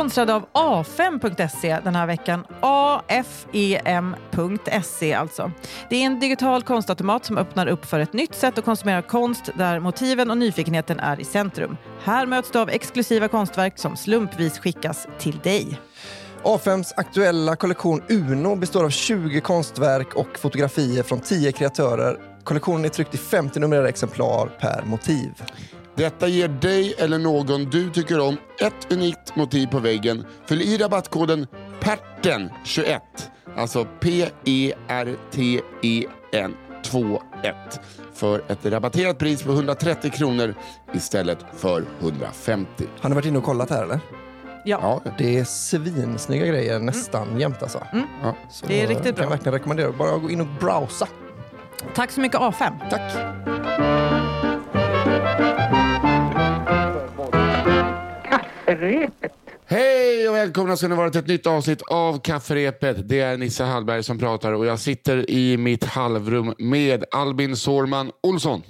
sponsrade av A5.se den här veckan. AFEM.se alltså. Det är en digital konstautomat som öppnar upp för ett nytt sätt att konsumera konst där motiven och nyfikenheten är i centrum. Här möts du av exklusiva konstverk som slumpvis skickas till dig. A5s aktuella kollektion Uno består av 20 konstverk och fotografier från 10 kreatörer. Kollektionen är tryckt i 50 numrerade exemplar per motiv. Detta ger dig eller någon du tycker om ett unikt motiv på väggen. Fyll i rabattkoden PERTEN21, alltså P-E-R-T-E-N 21 för ett rabatterat pris på 130 kronor istället för 150. Har ni varit inne och kollat här eller? Ja, Ja, Det är svinsnygga grejer nästan jämt alltså. ja. Så Det är riktigt Kan bra. jag verkligen rekommendera. Bara gå in och browsa. tack så mycket A5. Tack. terrible. Hej och välkomna ska ni vara till ett nytt avsnitt av Kafferepet. Det är Nisse Hallberg som pratar och jag sitter i mitt halvrum med Albin Sårman Olsson.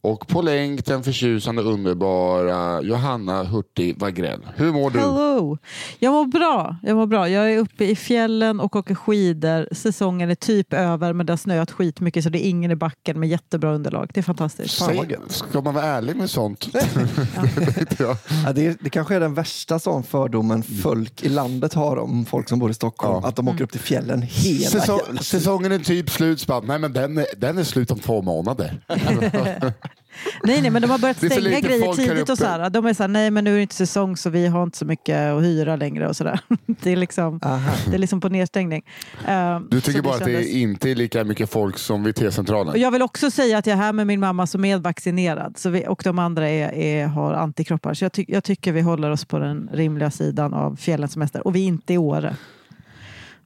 Och på länk den förtjusande underbara Johanna Hurtig Wagrell. Hur mår du? Hello! Jag mår bra. Jag mår bra. Jag är uppe i fjällen och åker skidor. Säsongen är typ över men det har snöat skitmycket så det är ingen i backen med jättebra underlag. Det är fantastiskt. Fan, ska man vara ärlig med sånt? ja. Det, det kanske är den värsta sån fördomen folk i landet har om folk som bor i Stockholm. Ja. Att de åker upp till fjällen hela Säsong, jävla säsongen är typ slut. så bara, Nej, men den, är, den är slut om två månader. Nej, nej, men de har börjat stänga grejer tidigt. Och så. De är så här, nej men nu är det inte säsong så vi har inte så mycket att hyra längre. och så där. Det är liksom, Aha. det är liksom på nedstängning. Eh, Du tycker bara att kändes- det inte är lika mycket folk som vid Och T-centralen? jag vill också säga att jag är här med min mamma som är vaccinerad så vi, och de andra är, är, har antikroppar. Så jag, ty, jag tycker vi håller oss på den rimliga sidan av fjällens semester. Och vi är inte i Åre.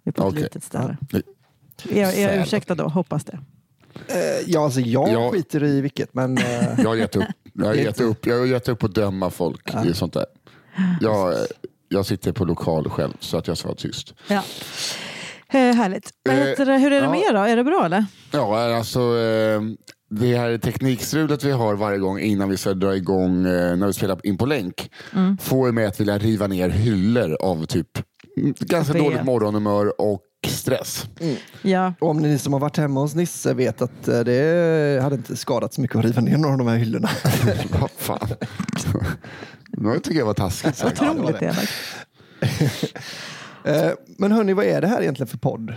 Vi är på ett litet ställe. Ja. Är, är jag ursäktad då? Hoppas det. Eh, Ja, alltså jag Ja. skiter i vilket, men eh, Jag har gett upp. Jag har gett upp, jag har gett upp att döma folk. Det är sånt där. Jag, jag sitter på lokal själv så att jag ska vara tyst. Ja. Eh, härligt. Eh? Hur är det ja. med er då? Är det bra eller? Ja, alltså eh, det här teknikstrulet vi har varje gång innan vi ska dra igång eh, när vi spelar in på länk får mig att vilja riva ner hyllor av typ mm, ganska dåligt morgonhumör och stress. Ja. och om ni som har varit hemma hos Nisse vet att eh, det hade inte skadat så mycket att riva ner några av de här hyllorna. Vad fan. Nu tycker jag var taskigt sagt. Otroligt elakt. Eh, Men hörni, vad är det här egentligen för podd?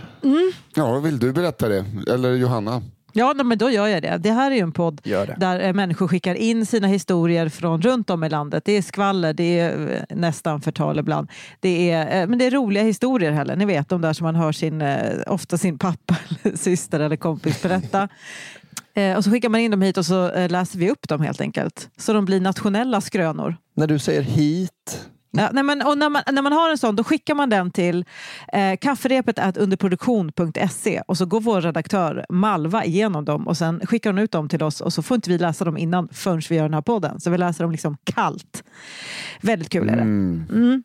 Ja, vill du berätta det? Eller Johanna? Ja, men då gör jag det. Det här är ju en podd där eh, människor skickar in sina historier från runt om i landet. Det är skvaller, det är eh, nästan förtal ibland. Det är, eh, men det är roliga historier heller. Ni vet de där som man hör sin, ofta sin pappa, eller syster eller kompis berätta. Och så skickar man in dem hit och så läser vi upp dem helt enkelt. Så de blir nationella skrönor. När du säger hit, Ja, nej, men, och när, man, när man har en sån då skickar man den till eh, kafferepet underproduktion.se och så går vår redaktör Malva igenom dem och sen skickar hon ut dem till oss och så får inte vi läsa dem innan förrän vi gör den här podden. Så vi läser dem liksom kallt. Väldigt kul är det. Mm.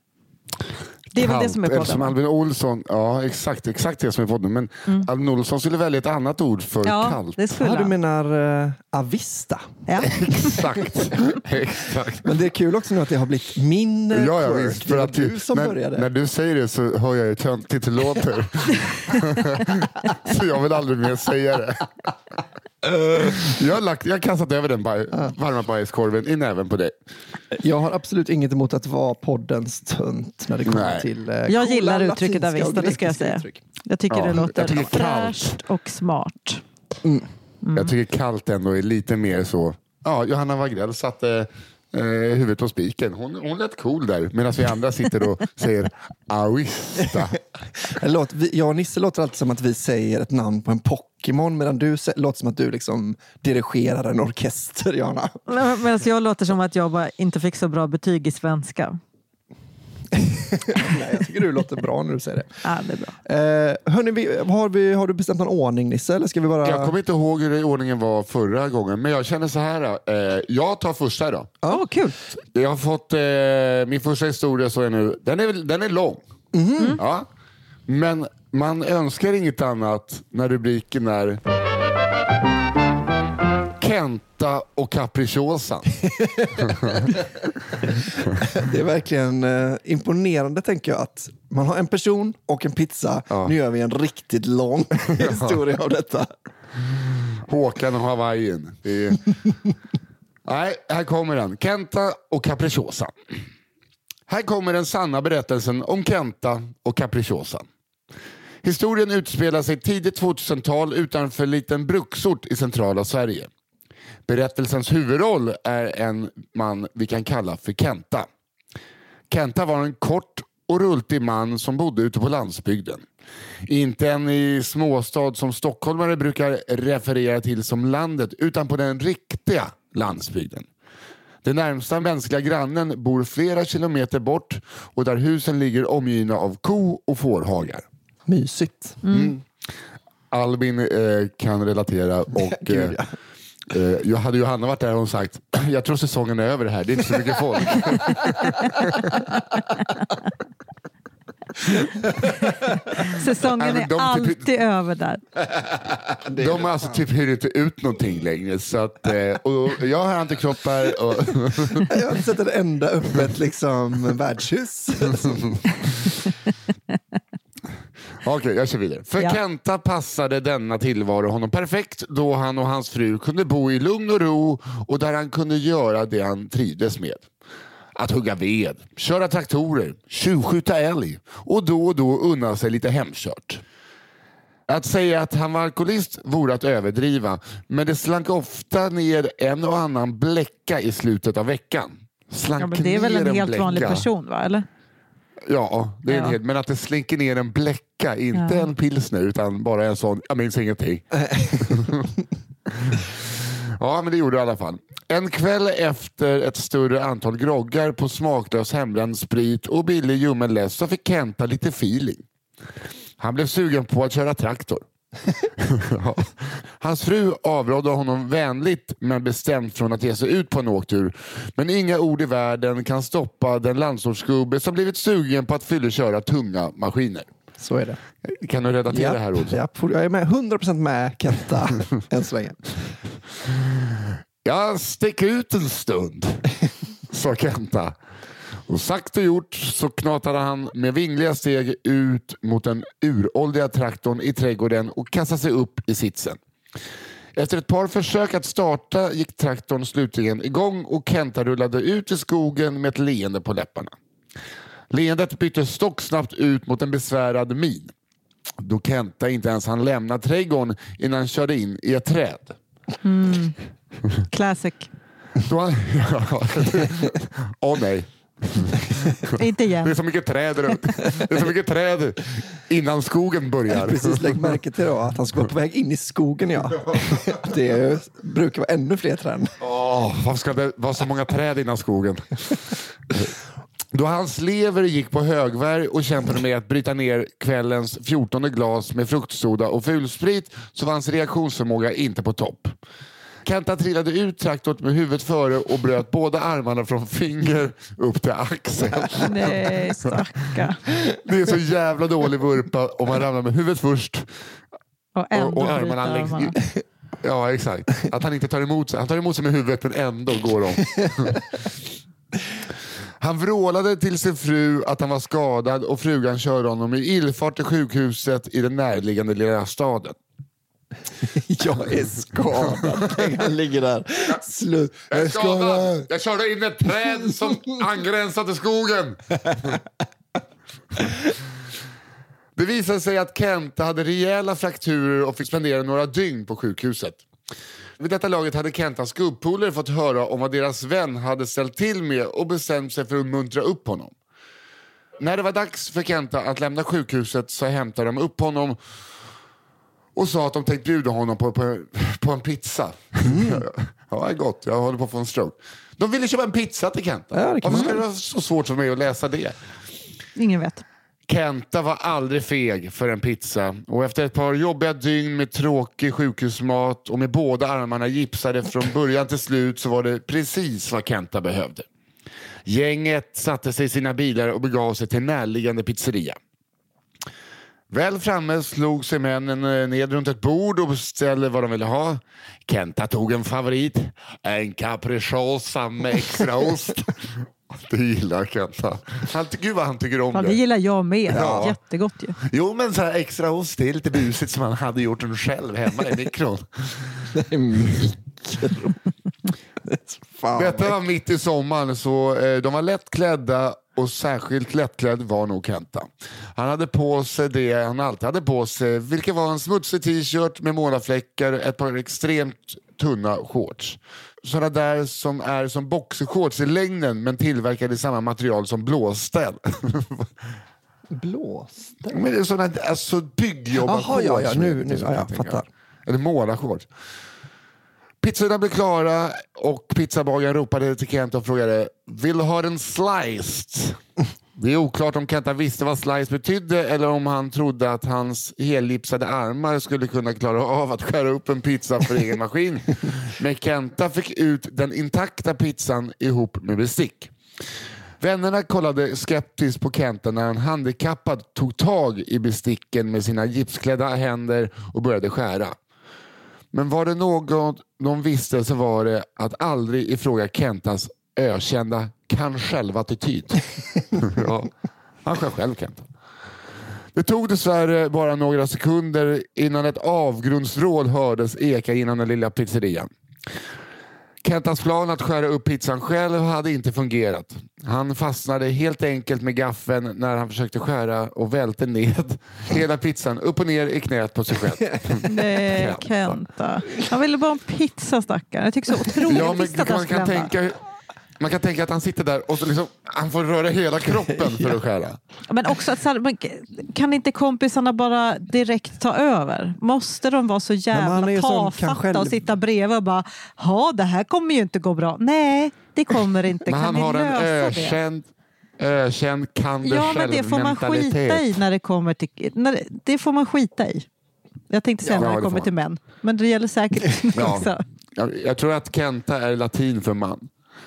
Det är väl det som är Eftersom podden. Albin Olsson, ja exakt, exakt det som är podden. Men Albin Olsson skulle välja ett annat ord för Mm. Ja, kallt. det skulle ja, du menar uh, avista. Ja. Exakt. exakt. Men det är kul också nu att det har blivit min eh, Ja, ja visst. För att du som när, började. när du säger det så hör jag hur töntigt det låter. så jag vill aldrig mer säga det. Jag har, lagt, jag har kastat över den baj, varma bajskorven i näven på dig. Jag har absolut inget emot att vara poddens tönt när det kommer Nej. till eh, Jag coola gillar uttrycket Avista, det ska jag säga. uttryck. Jag tycker Ja, det låter tycker fräscht och smart. Jag tycker kallt ändå är lite mer så. Ja, Johanna Wagrell satte eh, huvudet på spiken. Hon, hon lät cool där medan vi andra sitter och säger awista. Det låter, vi, jag och Nisse låter alltid som att vi säger ett namn på en Pokémon medan du sä- låter som att du liksom dirigerar en orkester, Jana. Medan jag låter som att jag bara inte fick så bra betyg i svenska. Nej, jag tycker du låter bra när du säger det. Ja, det är bra. Eh, hörni, vi, har, vi, har du bestämt någon ordning Nisse? Eller ska vi bara... Jag kommer inte ihåg hur ordningen var förra gången, men jag känner så här. Eh, jag tar första idag. Åh, kul! Jag har fått eh, min första historia, så är nu, den, är, den är lång. Ja. Men man önskar inget annat när rubriken är Kenta och Capricciosa. Det är verkligen eh, imponerande tänker jag att man har en person och en pizza. Ja. Nu gör vi en riktigt lång historia av detta. Håkan och är... Nej, här kommer den. Kenta och Capricciosa. Här kommer den sanna berättelsen om Kenta och Capricciosa. Historien utspelar sig tidigt 2000-tal utanför en liten bruksort i centrala Sverige. Berättelsens huvudroll är en man vi kan kalla för Kenta. Kenta var en kort och rultig man som bodde ute på landsbygden. Inte en i småstad som stockholmare brukar referera till som landet, utan på den riktiga landsbygden. Den närmsta mänskliga grannen bor flera kilometer bort och där husen ligger omgivna av ko och fårhagar. Mysigt. Albin eh, kan relatera och eh. Eh, jag hade Johanna varit där och hon sagt jag tror säsongen är över här, det är inte så mycket folk. Säsongen är de typ- alltid över där. De har alltså typ hyrt ut någonting längre. Så att, eh, och jag har antikroppar och Jag har inte sett en enda öppet liksom, värdshus. Okej, jag kör vidare. För Ja. Kenta passade denna tillvaro honom perfekt då han och hans fru kunde bo i lugn och ro och där han kunde göra det han trivdes med. Att hugga ved, köra traktorer, tjuvskjuta älg och då och då unna sig lite hemkört. Att säga att han var alkoholist vore att överdriva, men det slank ofta ner en och annan bläcka i slutet av veckan. Slank Ja, men det är väl ner en helt vanlig bläcka. person, va? Eller? Ja, det är en Ja. hel, men att det slinker ner en bläcka, inte Ja. en pilsner utan bara en sån, jag minns ingenting. ja, men det gjorde det i alla fall. En kväll efter ett större antal groggar på smaklös hembränd sprit och billig ljummen läsk så fick Kenta lite feeling. Han blev sugen på att köra traktor. Ja. Hans fru avrådde honom vänligt men bestämt från att ge sig ut på en åktur. Men inga ord i världen kan stoppa den landsortsgubbe som blivit sugen på att fylleköra tunga maskiner. Så är det. Kan du relatera det här Olsson? Japp, jag är med 100% med Kenta än så länge. Jag stick ut en stund, sa Kenta. Och sagt och gjort så knatade han med vingliga steg ut mot den uråldriga traktorn i trädgården och kastade sig upp i sitsen. Efter ett par försök att starta gick traktorn slutligen igång och Kenta rullade ut i skogen med ett leende på läpparna. Leendet byttes stocksnabbt ut mot en besvärad min. Då Kenta inte ens hann lämna trädgården innan han körde in i ett träd. Classic. Då han, Åh nej. Inte Det är igen. så mycket träd runt. Det är så mycket träd innan skogen börjar. Precis, lägg märke till då att han ska vara på väg in i skogen. Ja. Det är, brukar vara ännu fler träd. Åh, varför ska det vara så många träd innan skogen? Då hans lever gick på högvärd och kämpade med att bryta ner kvällens 14 glas med fruktsoda och fulsprit så var hans reaktionsförmåga inte på topp. Kenta trillade ut traktorn med huvudet före och bröt båda armarna från finger upp till axel. Nej, stackarn. Det är så jävla dålig vurpa om man ramlar med huvudet först Och och, och armarna längst. Ja, exakt. Att han inte tar emot sig. Han tar emot sig med huvudet men ändå går de. Han vrålade till sin fru att han var skadad och frugan körde honom i illfart till sjukhuset i den närliggande lilla staden. Jag är skadad. Han ligger där. Slut. Jag är skadad. Jag körde in ett träd som angränsar till skogen. Det visade sig att Kent hade rejäla frakturer och fick spendera några dygn på sjukhuset. Vid detta laget hade Kentas gubbpolare fått höra om vad deras vän hade ställt till med och bestämt sig för att muntra upp honom. När det var dags för Kenta att lämna sjukhuset så hämtade de upp honom och sa att de tänkte bjuda honom på, på, på en pizza. ja, det är gott. Jag håller på att få en stroke. De ville köpa en pizza till Kenta. Ja, det kan Varför ska det vara så svårt för mig att läsa det? Ingen vet. Kenta var aldrig feg för en pizza och efter ett par jobbiga dygn med tråkig sjukhusmat och med båda armarna gipsade från början till slut så var det precis vad Kenta behövde. Gänget satte sig i sina bilar och begav sig till närliggande pizzeria. Väl framme slog sig männen eh, ned runt ett bord och beställde vad de ville ha. Kenta tog en favorit, en capricciosa med extra ost. Det gillar Kenta. Han, gud vad han tycker om Ja, det det. gillar jag med. Ja. Jättegott ju. Jo, men så här extra ost, det är lite busigt som han hade gjort den själv hemma i mikron. Det är mikro. Fan, Detta var mitt i sommaren, så eh, de var lättklädda och särskilt lättklädd var nog Kenta. Han hade på sig det han alltid hade på sig, vilket var en smutsig t-shirt med målarfläckar, ett par extremt tunna shorts. Sådana där som är som boxershorts i längden men tillverkade i samma material som blåställ. Blåste? men det är sådana alltså byggjobbarshorts. Jaha, ja, ja, nu- nu, ja, jag fattar. Eller målarshorts. Pizzorna blev klara och pizzabagaren ropade till Kent och frågade Vill du ha den sliced? Det är oklart om Kenta visste vad slice betydde eller om han trodde att hans hellipsade armar skulle kunna klara av att skära upp en pizza för egen maskin. Men Kenta fick ut den intakta pizzan ihop med bestick. Vännerna kollade skeptiskt på Kenta när en handikappad tog tag i besticken med sina gipsklädda händer och började skära. Men var det något de visste så var det att aldrig ifråga Kentas ökända kan själv-attityd. ja, han skär själv Kenta. Det tog dessvärre bara några sekunder innan ett avgrundsvrål hördes eka inom den lilla pizzerian. Kentas plan att skära upp pizzan själv hade inte fungerat. Han fastnade helt enkelt med gaffeln när han försökte skära och välte ned hela pizzan upp och ner i knät på sig själv. Nej, Kenta. Han ville bara ha en pizza stackaren. Jag tycker så otroligt Ja, men man, kan tänka, man kan tänka att han sitter där och så liksom, han får röra hela kroppen för att skära. Men också att kan inte kompisarna bara direkt ta över? Måste de vara så jävla tafatta själv- och sitta bredvid och bara ja det här kommer ju inte gå bra. Nej, det kommer inte. Men kan han ni har en ökänd, ökänd kan det Ja, men det får man skita själv-mentalitet. i när det kommer till... När det, det får man skita i. Jag tänkte säga Ja, när det det kommer man. till män. Men det gäller säkert Ja. också. Jag, jag tror att Kenta är latin för man.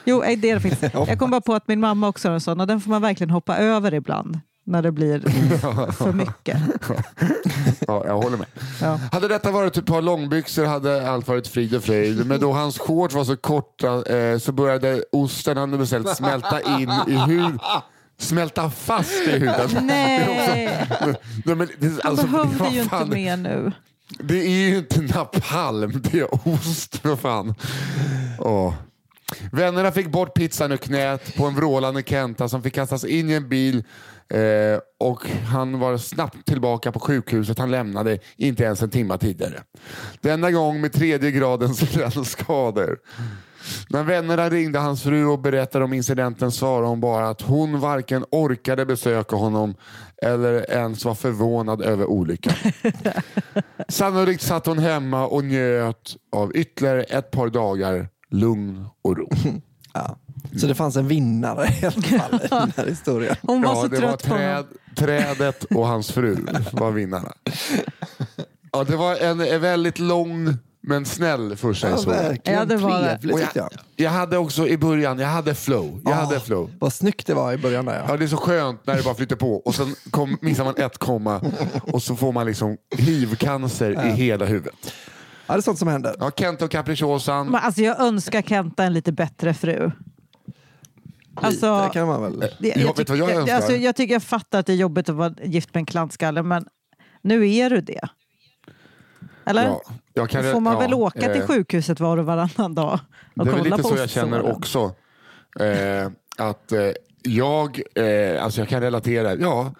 Jo, det det faktiskt. Jag kom bara på att min mamma också har en sån och den får man verkligen hoppa över ibland. När det blir för mycket. Ja, jag håller med. Ja. Hade detta varit ett par långbyxor hade allt varit frid och fröjd. Men då hans shorts var så korta eh, så började osten han beställt smälta in i hud. Smälta fast i huden. Nej, Nej, men det, han alltså, behövde ju inte mer nu. Det är ju inte napalm, det är ost för fan. Åh. Vännerna fick bort pizzan ur knät på en vrålande Kenta som fick kastas in i en bil eh, och han var snabbt tillbaka på sjukhuset han lämnade inte ens en timma tidigare. Denna gång med tredje gradens brännskador. När vännerna ringde hans fru och berättade om incidenten svarade hon bara att hon varken orkade besöka honom eller ens var förvånad över olyckan. Sannolikt satt hon hemma och njöt av ytterligare ett par dagar lugn och ro. Ja. Så det fanns en vinnare i alla fall i den här historien. Hon var Ja, så det var trött på honom. träd, trädet och hans fru var vinnarna. Ja, det var en, en väldigt lång men snäll första Ja, historia. verkligen Ja, det var det. trevligt Och tyckte jag, jag. hade också i början, jag hade flow. Jag hade Ah, flow. Vad snyggt det var i början där. Ja. Ja, det är så skönt när det bara flyter på och sen kom, missar man ett komma och så får man liksom hivcancer i hela huvudet. Ja, det är sånt som händer. Ja, Kent och capricciosan. Men alltså, jag önskar Kenta en lite bättre fru. Alltså, det kan man väl. det, Ja, vet du vad jag tycker- önskar? alltså, jag tycker jag fattar att det är jobbigt att vara gift med en klantskalle, men nu är du det. Eller? Ja, jag kan, Då får man ja, väl åka till eh, sjukhuset var och varannan dag och Det är lite på så jag känner också. Eh, att eh, jag, eh, alltså jag kan relatera. Ja,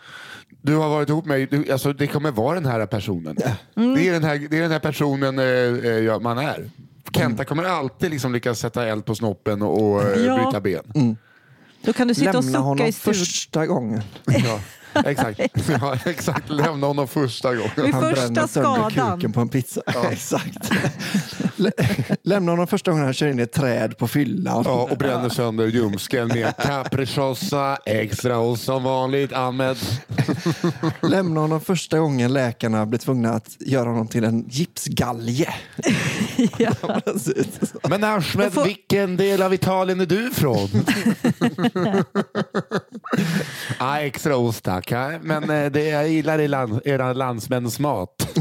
du har varit ihop med du, alltså det kommer vara den här personen. Mm. Det, är den här, det är den här personen eh, eh, ja, man är. Kenta kommer alltid liksom lyckas sätta eld på snoppen och, och eh, Ja. bryta ben. Då kan du sitta och Lämna sucka honom i studion. första gången. Ja, exakt. ja, exakt. Lämna honom första gången. Vid Han första bränner sönder skadan. kuken på en pizza. Exakt. Lä- Lämna honom första gången han kör in i ett träd på fyllan. Ja, och bränner sönder ljumsken med capricciosa, extra och som vanligt Ahmed. Lämna honom första gången läkarna blir tvungna att göra honom till en gipsgalge. Ja. Men Ahmed, får- vilken del av Italien är du ifrån? Ja, extra ost tack. Men eh, det, jag gillar land, era landsmäns mat.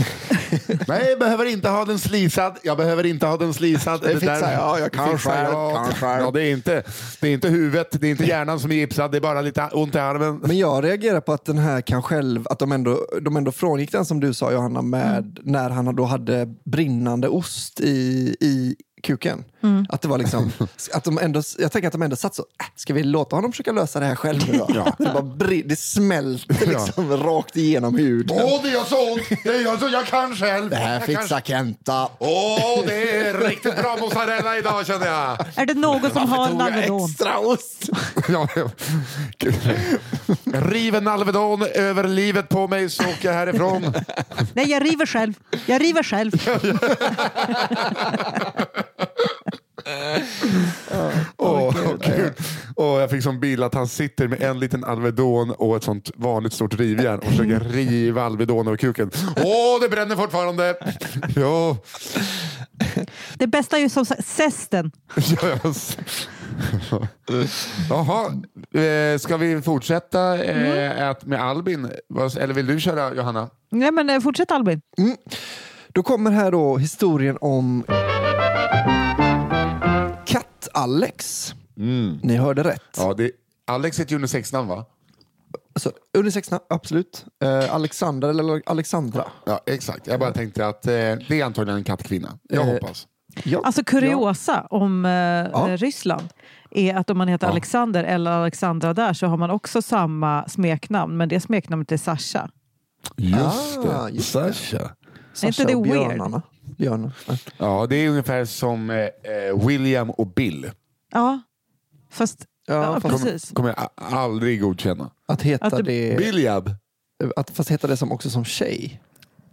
Nej, jag behöver inte ha den slisad. Jag behöver inte ha den slisad. Det fixar jag, jag kan själv. Ja, det, är inte, det är inte huvudet, det är inte hjärnan som är gipsad, det är bara lite ont i armen. Men jag reagerar på att den här kan själv, att de ändå, de ändå frångick den som du sa Johanna med när han då hade brinnande ost i, i kuken. Att det var liksom, att de ändå, jag tänker att de ändå satt så, äh, ska vi låta honom försöka lösa det här själv nu då? Det, bara det smälter liksom rakt igenom huden. Åh, det gör så ont! Det gör så, jag kan själv! Det här fixar Kenta. Åh, det är riktigt bra mozzarella idag känner jag. Är det någon som har jag Nalvedon? extra ost? Ja, ja. Riv en Alvedon över livet på mig så åker jag härifrån. Nej, jag river själv. Jag river själv. Åh, kul. Åh, jag fick som bild att han sitter med en liten Alvedon och ett sånt vanligt stort rivjärn och försöker riva Alvedon över kuken. Åh, det bränner fortfarande! Ja, Det bästa är ju som sagt zesten. ja. Jaha, eh, ska vi fortsätta eh, ät med Albin? Eller vill du köra Johanna? Nej, men eh, fortsätt Albin. Då kommer här då historien om Katt-Alex. Ni hörde rätt. Ja, det, Alex är ett unisexnamn va? Alltså, unisexnamn, absolut. Eh, Alexander eller Alexandra. Ja, exakt. Jag bara tänkte att eh, det är antagligen en kattkvinna. Jag Eh, hoppas. Ja. Alltså kuriosa om eh, Ryssland är att om man heter Ja. Alexander eller Alexandra där så har man också samma smeknamn, men det smeknamnet är Sasha. Just Ah, det. just. Sasha. Sasha inte det weird? björnarna. Björnar. Nej. Ja, det är ungefär som eh, eh, William och Bill. Ja, fast... Ja, Ja, fast- precis. kommer jag aldrig godkänna. Att heta Att du- det, Biljab. att, fast heta det som också som tjej.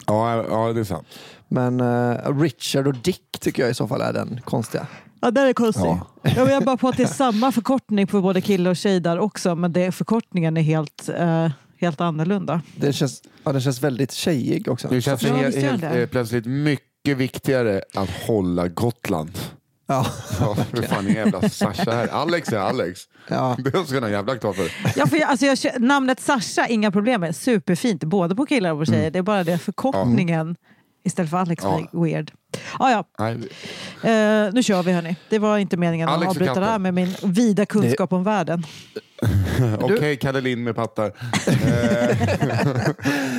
Ja, ja, det är sant. Men eh, Richard och Dick tycker jag i så fall är den konstiga. Ja, det är konstigt. Ja. Jag vill bara på att det är samma förkortning för både kille och tjej där också, men det, förkortningen är helt, eh, helt annorlunda. Den känns, ja, den känns väldigt tjejig också. Det känns Ja, helt, helt, det. eh, plötsligt mycket viktigare att hålla Gotland. Ja. Ja, för fan, jävla Sasha här. Alex är Alex. Ja. Det ska ha jävla klart för. Ja, för jag, alltså jag, namnet Sasha, inga problem med. Superfint, både på killar och på tjejer. Det är bara det förkortningen istället för Alex Ja. weird. Ah, ja, eh, nu kör vi hörni. Det var inte meningen att Alex och avbryta det här med min vida kunskap om världen. Okej, Kalle Lind med pattar.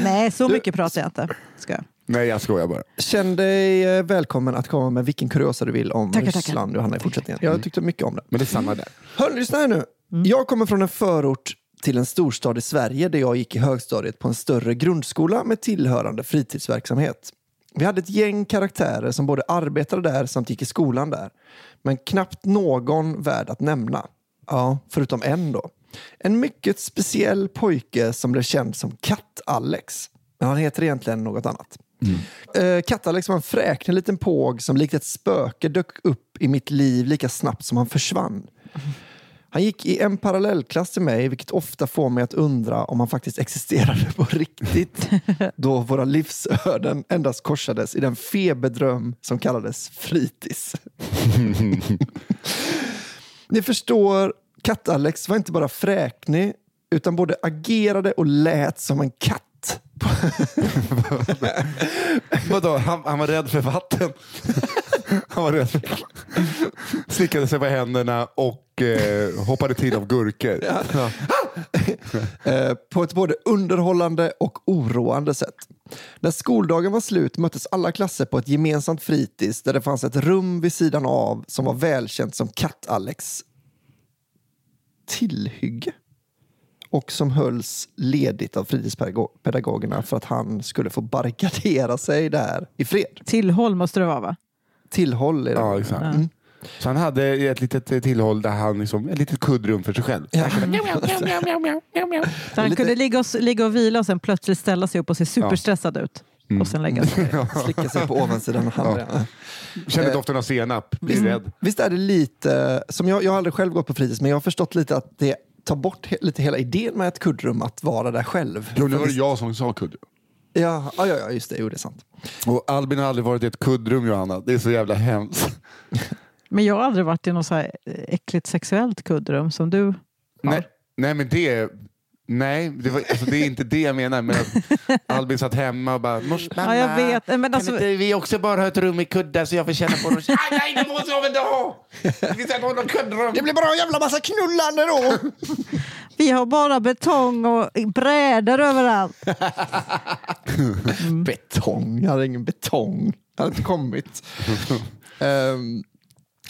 Nej, så mycket pratar jag inte. Ska jag. Nej, jag skojar bara. Känn dig eh, välkommen att komma med vilken kuriosa du vill om Tackar, tackar. Ryssland, Johanna, i fortsättningen. Jag tyckte mycket om det. Men det är samma där. Hörni, lyssna här nu. Jag kommer från en förort till en storstad i Sverige där jag gick i högstadiet på en större grundskola med tillhörande fritidsverksamhet. Vi hade ett gäng karaktärer som både arbetade där samt gick i skolan där. Men knappt någon värd att nämna. Ja, förutom en då. En mycket speciell pojke som blev känd som Katt-Alex. Men han heter egentligen något annat. Eh, Katt-Alex var en fräknig liten påg som likt ett spöke dök upp i mitt liv lika snabbt som han försvann. Han gick i en parallellklass till mig, vilket ofta får mig att undra om han faktiskt existerade på riktigt. Då våra livsöden endast korsades i den feberdröm som kallades fritids. Ni förstår, Katt-Alex var inte bara fräknig, utan både agerade och lät som en katt. Vadå, han, han var rädd för vatten? han var rädd för... Slickade sig på händerna och eh, hoppade till av gurkor. Ja. Eh, på ett både underhållande och oroande sätt. När skoldagen var slut möttes alla klasser på ett gemensamt fritids där det fanns ett rum vid sidan av som var välkänt som Katt-Alex tillhygge och som hölls ledigt av fritidspedagogerna för att han skulle få barrikadera sig där i fred. Tillhåll måste det vara va? Tillhåll i det. Ja, exakt. Mm. Så han hade ett litet eh, tillhåll där han liksom, ett litet kuddrum för sig själv. Där han lite- kunde ligga och, ligga och vila och sen plötsligt ställa sig upp och se superstressad ut. Och sen lägga sig. Slicka sig på ovansidan av handen. Ja. Kände Eh, doften av senap, blir Visst, rädd. visst är det lite, som jag, jag har aldrig själv gått på fritids, men jag har förstått lite att det tar bort he, lite hela idén med ett kuddrum, att vara där själv. Jo, nu För var det jag som sa kuddrum. Ja, ja, ja, ja, just det, jo, det är sant. Och Albin har aldrig varit i ett kuddrum Johanna. Det är så jävla hemskt. Men jag har aldrig varit i något så här äckligt sexuellt kuddrum som du har. Nej. Nej, men det... Nej, det, var, alltså, det är inte det jag menar. Men att Albin satt hemma och bara, Mors, mamma, Ja, jag vet. Men kan alltså- inte vi också bara ha ett rum i kuddar så jag får känna på det? Nej, nej, det måste jag väl inte ha! Vi ska inte ha något kuddrum. Det blir bara en jävla massa knullande då! Vi har bara betong och brädor överallt. betong. Jag hade ingen betong. Jag hade inte kommit. Ehm,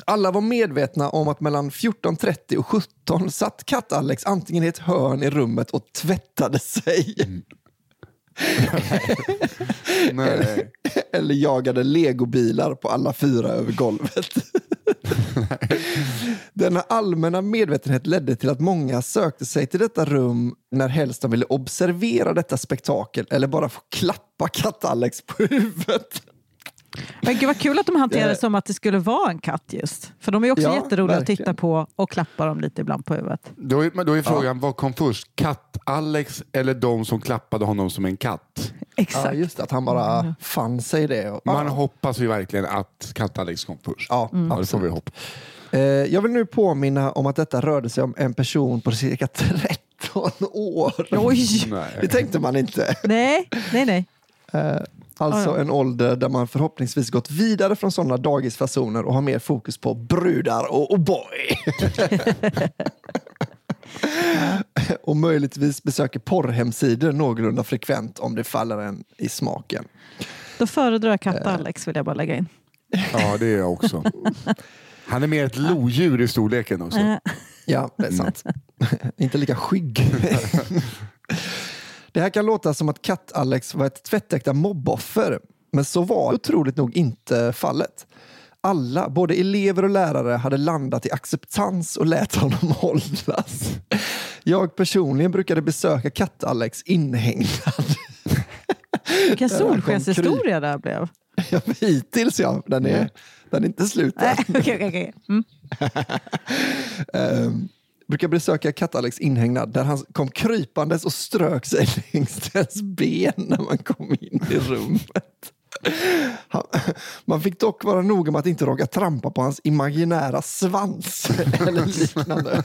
alla var medvetna om att mellan 14.30 och 17 satt katt-Alex antingen i ett hörn i rummet och tvättade sig Nej. eller jagade legobilar på alla fyra över golvet. Denna allmänna medvetenhet ledde till att många sökte sig till detta rum när helst de ville observera detta spektakel eller bara få klappa katt-Alex på huvudet. Men gud vad kul att de hanterade det Det- som att det skulle vara en katt just. För de är också Ja, jätteroliga att verkligen. titta på och klappa dem lite ibland på huvudet. Då är, men då är frågan, vad kom först? Katt-Alex eller de som klappade honom som en katt? Exakt. Ja, just det, att han bara fann sig i det. Och, Man ja. hoppas ju verkligen att Katt-Alex kom först. Ja, Ja, det får vi hoppas. Eh, jag vill nu påminna om att detta rörde sig om en person på cirka 13 år. Oj! Det tänkte man inte. Nej, nej, nej. Eh, alltså Ja, ja. en ålder där man förhoppningsvis gått vidare från sådana dagisfasoner och har mer fokus på brudar och O'boy. och möjligtvis besöker porrhemsidor någorlunda frekvent om det faller en i smaken. Då föredrar jag katt-Alex vill jag bara lägga in. Ja, det är jag också. Han är mer ett lodjur i storleken också. Eh, Ja, det är sant. Inte lika skygg. Det här kan låta som att Katt-Alex var ett tvättäkta mobboffer. Men så var otroligt nog inte fallet. Alla, både elever och lärare, hade landat i acceptans och lät honom hållas. Jag personligen brukade besöka Katt-Alex inhägnad. Vilken solskenshistoria det här blev. Ja, Hittills ja, den är, den är inte slut än. Okej, okej, okej. Mm. Um, brukar besöka Katt-Alex inhägnad där han kom krypandes och strök sig längs dess ben när man kom in i rummet. Han, man fick dock vara noga med att inte råka trampa på hans imaginära svans eller liknande.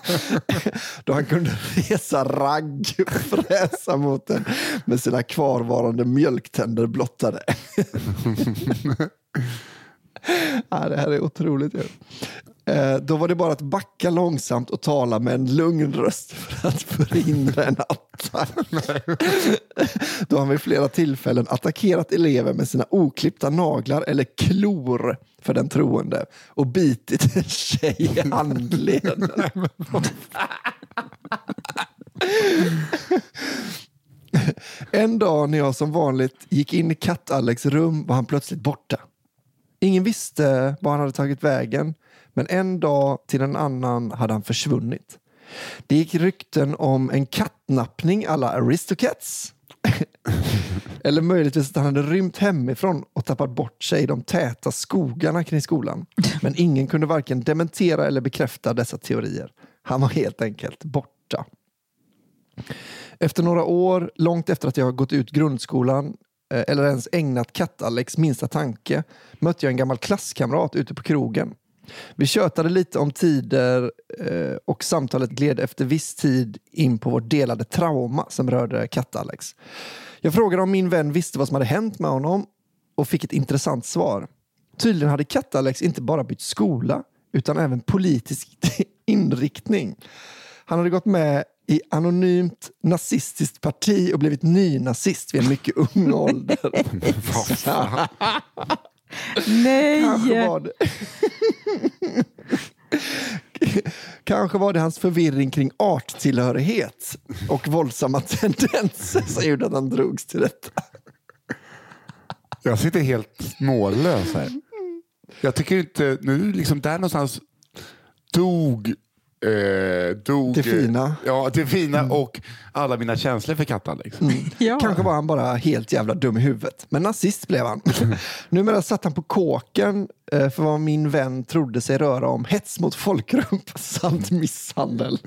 Då han kunde resa ragg och fräsa mot den med sina kvarvarande mjölktänder blottade. ja, det här är otroligt. Eh, Då var det bara att backa långsamt och tala med en lugn röst för att förhindra en attack. Då han vid flera tillfällen attackerat elever med sina oklippta naglar eller klor för den troende och bitit en tjej i handleden. En dag när jag som vanligt gick in i Katt-Alex rum var han plötsligt borta. Ingen visste var han hade tagit vägen, men en dag till en annan hade han försvunnit. Det gick rykten om en kattnappning alla Aristocats. Eller möjligtvis att han hade rymt hemifrån och tappat bort sig i de täta skogarna kring skolan. Men ingen kunde varken dementera eller bekräfta dessa teorier. Han var helt enkelt borta. Efter några år, långt efter att jag gått ut grundskolan eh, eller ens ägnat Katt-Alex minsta tanke, mötte jag en gammal klasskamrat ute på krogen. Vi tjötade lite om tider eh, och samtalet gled efter viss tid in på vårt delade trauma som rörde Katt-Alex. Jag frågade om min vän visste vad som hade hänt med honom och fick ett intressant svar. Tydligen hade Katt-Alex inte bara bytt skola utan även politisk inriktning. Han hade gått med i anonymt nazistiskt parti och blivit nynazist vid en mycket ung ålder. Kanske Nej! var det... Kanske var det hans förvirring kring arttillhörighet och våldsamma tendenser som gjorde att han drogs till detta. Jag sitter helt mållös här. Jag tycker inte, nu liksom där någonstans dog, eh, dog Det fina. Ja, det fina och alla mina känslor för Katt-Alex. Ja. Kanske var han bara helt jävla dum i huvudet. Men nazist blev han. Numera satt han på kåken eh, för vad min vän trodde sig röra om hets mot folkgrupp samt misshandel.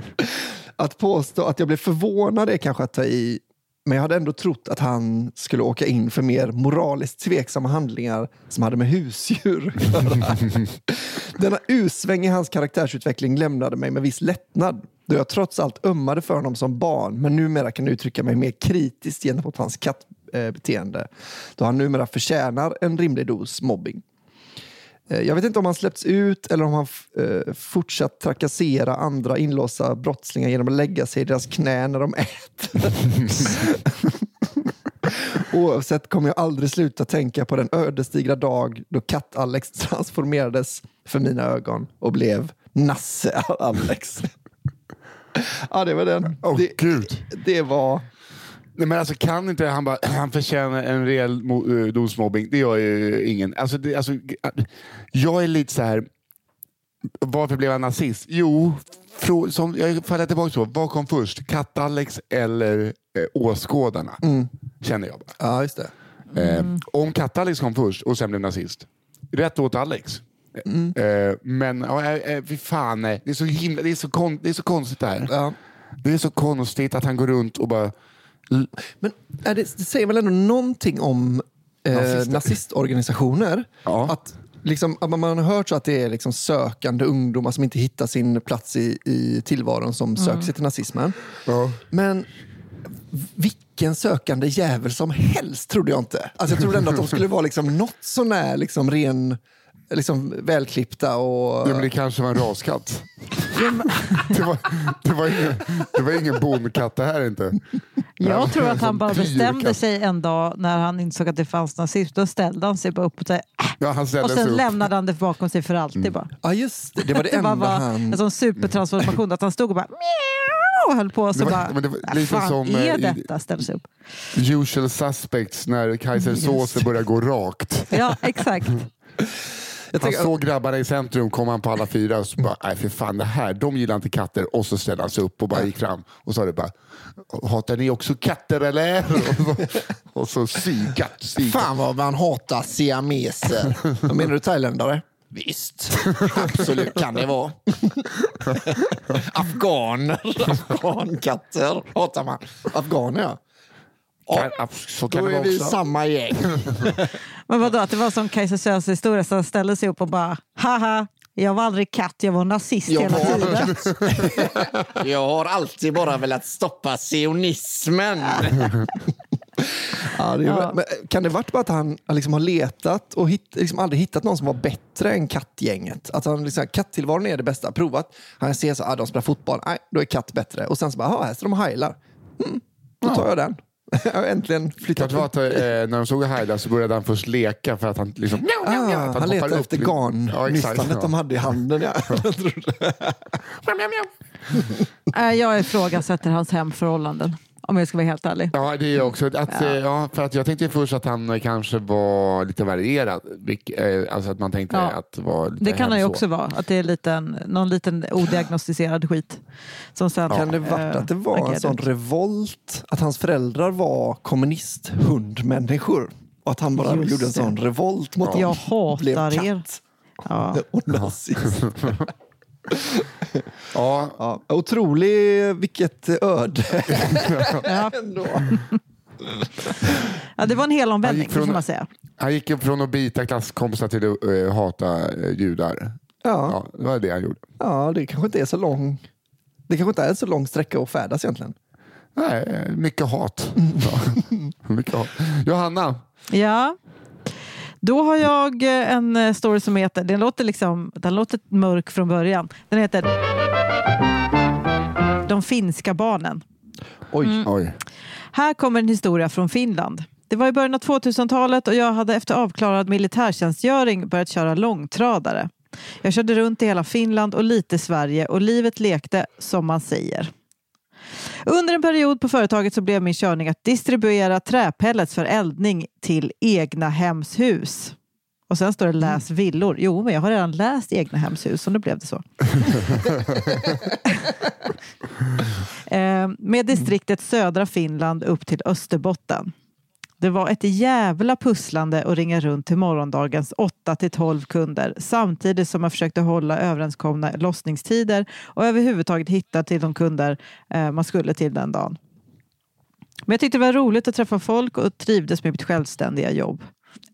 Att påstå att jag blev förvånad är kanske att ta i. Men jag hade ändå trott att han skulle åka in för mer moraliskt tveksamma handlingar som hade med husdjur att göra. Denna usväng i hans karaktärsutveckling lämnade mig med viss lättnad. Då jag trots allt ömmade för honom som barn men numera kan uttrycka mig mer kritiskt gentemot hans kattbeteende. Då han numera förtjänar en rimlig dos mobbing. Eh, Jag vet inte om han släppts ut eller om han eh, fortsatt trakassera andra inlåsta brottslingar genom att lägga sig i deras knä när de äter. Oavsett kommer jag aldrig sluta tänka på den ödesdigra dag då katt-Alex transformerades för mina ögon och blev Nasse-Alex. ja, det var den. Åh det, gud. det var... Nej, men alltså kan inte han bara, han förtjänar en rejäl eh, dos mobbing. Det gör ju ingen. Alltså, det, alltså, jag är lite så här, varför blev han nazist? Jo, frå, som, jag faller tillbaka så. Vad kom först? Katt-Alex eller eh, åskådarna? Känner jag bara. Ja, just det. Eh, om Katt-Alex kom först och sen blev nazist, rätt åt Alex. Eh, men ja, eh, fy fan, det är så himla, det är så, kon, det är så konstigt det här. Ja. Det är så konstigt att han går runt och bara... Men är det, det säger väl ändå någonting om eh, nazistorganisationer? Ja. Att, liksom, man har hört så att det är liksom sökande ungdomar som inte hittar sin plats i, i tillvaron som söker sig till nazismen. Ja. Men vilken sökande jävel som helst trodde jag inte. Alltså jag trodde ändå att de skulle vara liksom något sånär liksom ren, liksom välklippta och... Ja, men det kanske var en raskatt. det, var, det, var ingen, det var ingen bondkatt det här inte. Jag tror att han bara bestämde sig en dag när han insåg att det fanns nazism. Då ställde han sig bara upp och, "Äh", Ja, han och sen upp. lämnade han det bakom sig för alltid. Bara. Ja just det, det var det Det enda var han... en sån supertransformation att han stod och bara och höll på och så Det var- bara, men det var "Vad lite fan som, är eh, detta? Ställde sig upp. Usual suspects när Kaiser Soze börjar gå rakt. Ja, exakt. Jag Han tänker, såg grabbarna i centrum, kom han på alla fyra och så bara, nej för fan det här, de gillar inte katter. Och så ställde han sig upp och bara gick fram och sa det bara, hatar ni också katter eller? Och så, och så psykat. Fan vad man hatar siameser. Menar du thailändare? Visst, absolut kan det vara. Afghaner, afghankatter hatar man. Afghaner ja. Kan, så kan Då det är vi också. samma gäng. Men vadå, att det var som Kajsa Sös historia, så han ställde sig upp och bara haha, jag var aldrig katt, jag var nazist Jag hela var tiden. Jag har alltid bara velat stoppa sionismen. Ja, det är, Ja. men kan det varit bara att han liksom har letat och hitt, liksom aldrig hittat någon som var bättre än kattgänget? Att han liksom, kattillvaron är det bästa, provat. Han ser så ah, de spelar fotboll, nej, då är katt bättre. Och sen så bara, "Jaha, här står de och heilar. Mm, då tar jag den. Äntligen flyttat Kanske var att, eh, när de såg Haida så började han först leka för att han liksom... Ah, att han hoppar letade upp efter lite. garnnystan Ja, de hade i handen. Ja. Äh, Jag ifrågasätter hans hemförhållanden, om jag ska vara helt ärlig. Ja, det är också. Att, ja. Ja, för att jag tänkte först att han eh, kanske var lite varierad. Eh, alltså att man tänkte Ja. att det var lite Det kan han ju också vara, att det är liten, någon liten odiagnostiserad skit. Som sen, Kan det varit eh, att det var en sån revolt? Att hans föräldrar var kommunisthundmänniskor? Och att han bara Just gjorde en det. sån revolt mot Jag dem? Blev hatar er. Ja. och nazist. Ja, Ja, otrolig, vilket öde Ja. ändå. ja, det var en hel omvändning, från- får man säga. han gick från att bita klasskompisar till att eh, hata eh, judar. Ja, Ja, det var det han gjorde. ja, det kanske inte är så lång det kanske inte är så lång sträcka att färdas egentligen. Nej, mycket hat. Ja. mycket hat. Johanna, Ja. Då har jag eh, en eh, story som heter, den låter, liksom, den låter mörk från början. Den heter De finska barnen. Oj, Mm. oj. Här kommer en historia från Finland. Det var i början av 2000-talet och jag hade efter avklarad militärtjänstgöring börjat köra långtradare. Jag körde runt i hela Finland och lite Sverige och livet lekte som man säger. Under en period på företaget så blev min körning att distribuera träpellets för eldning till egna hemshus. Och sen står det läs villor. Jo, men jag har redan läst egna hemshus och nu blev det så. Eh, med distriktet södra Finland upp till Österbotten. Det var ett jävla pusslande att ringa runt till morgondagens 8 till 12 kunder samtidigt som man försökte hålla överenskomna lossningstider och överhuvudtaget hitta till de kunder eh, man skulle till den dagen. Men jag tyckte det var roligt att träffa folk och trivdes med mitt självständiga jobb.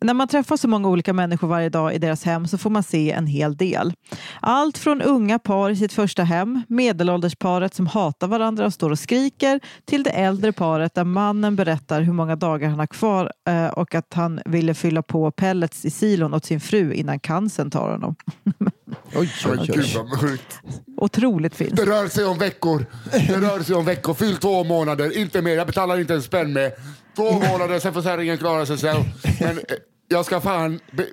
När man träffar så många olika människor varje dag i deras hem så får man se en hel del. Allt från unga par i sitt första hem, medelåldersparet som hatar varandra och står och skriker, till det äldre paret där mannen berättar hur många dagar han har kvar eh, och att han ville fylla på pellets i silon åt sin fru innan cancern tar honom. Oj, Men oj, gud oj. vad mörkt. Otroligt fint. Det rör sig om veckor. Det rör sig om veckor. Fyll två månader, inte mer. Jag betalar inte en spänn mer. Två månader, sen får Särringen klara sig själv. Men eh, jag ska fan... Be,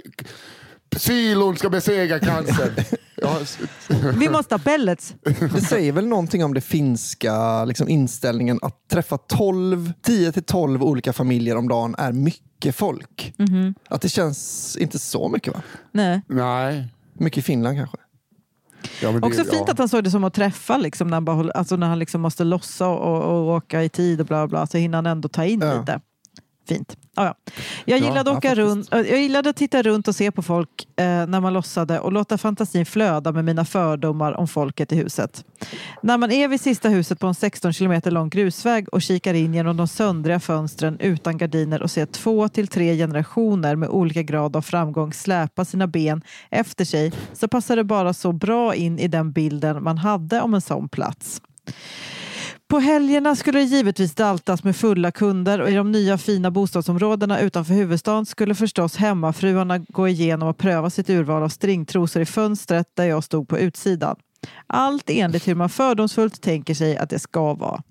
silon ska besegra cancer. Ja, Vi måste ha pellets. Det säger väl någonting om det finska liksom, inställningen att träffa 12, 10 till 12 olika familjer om dagen är mycket folk. Att det känns inte så mycket va? Nej. nej. Mycket i Finland kanske. Ja, men det- Också fint ja. att han såg det som att träffa, liksom, när, han bara, alltså när han liksom måste lossa och, och åka i tid och bla bla, så hinner han ändå ta in Ja. lite. Fint. Ja, ja. Jag, Ja, gillade ja, runt, äh, jag gillade att titta runt och se på folk eh, när man lossade och låta fantasin flöda med mina fördomar om folket i huset. När man är vid sista huset på en 16 kilometer lång grusväg och kikar in genom de söndriga fönstren utan gardiner och ser två till tre generationer med olika grad av framgång släpa sina ben efter sig så passar det bara så bra in i den bilden man hade om en sån plats. På helgerna skulle det givetvis daltas med fulla kunder och i de nya fina bostadsområdena utanför huvudstaden skulle förstås hemmafruarna gå igenom och pröva sitt urval av stringtrosor i fönstret där jag stod på utsidan. Allt enligt hur man fördomsfullt tänker sig att det ska vara.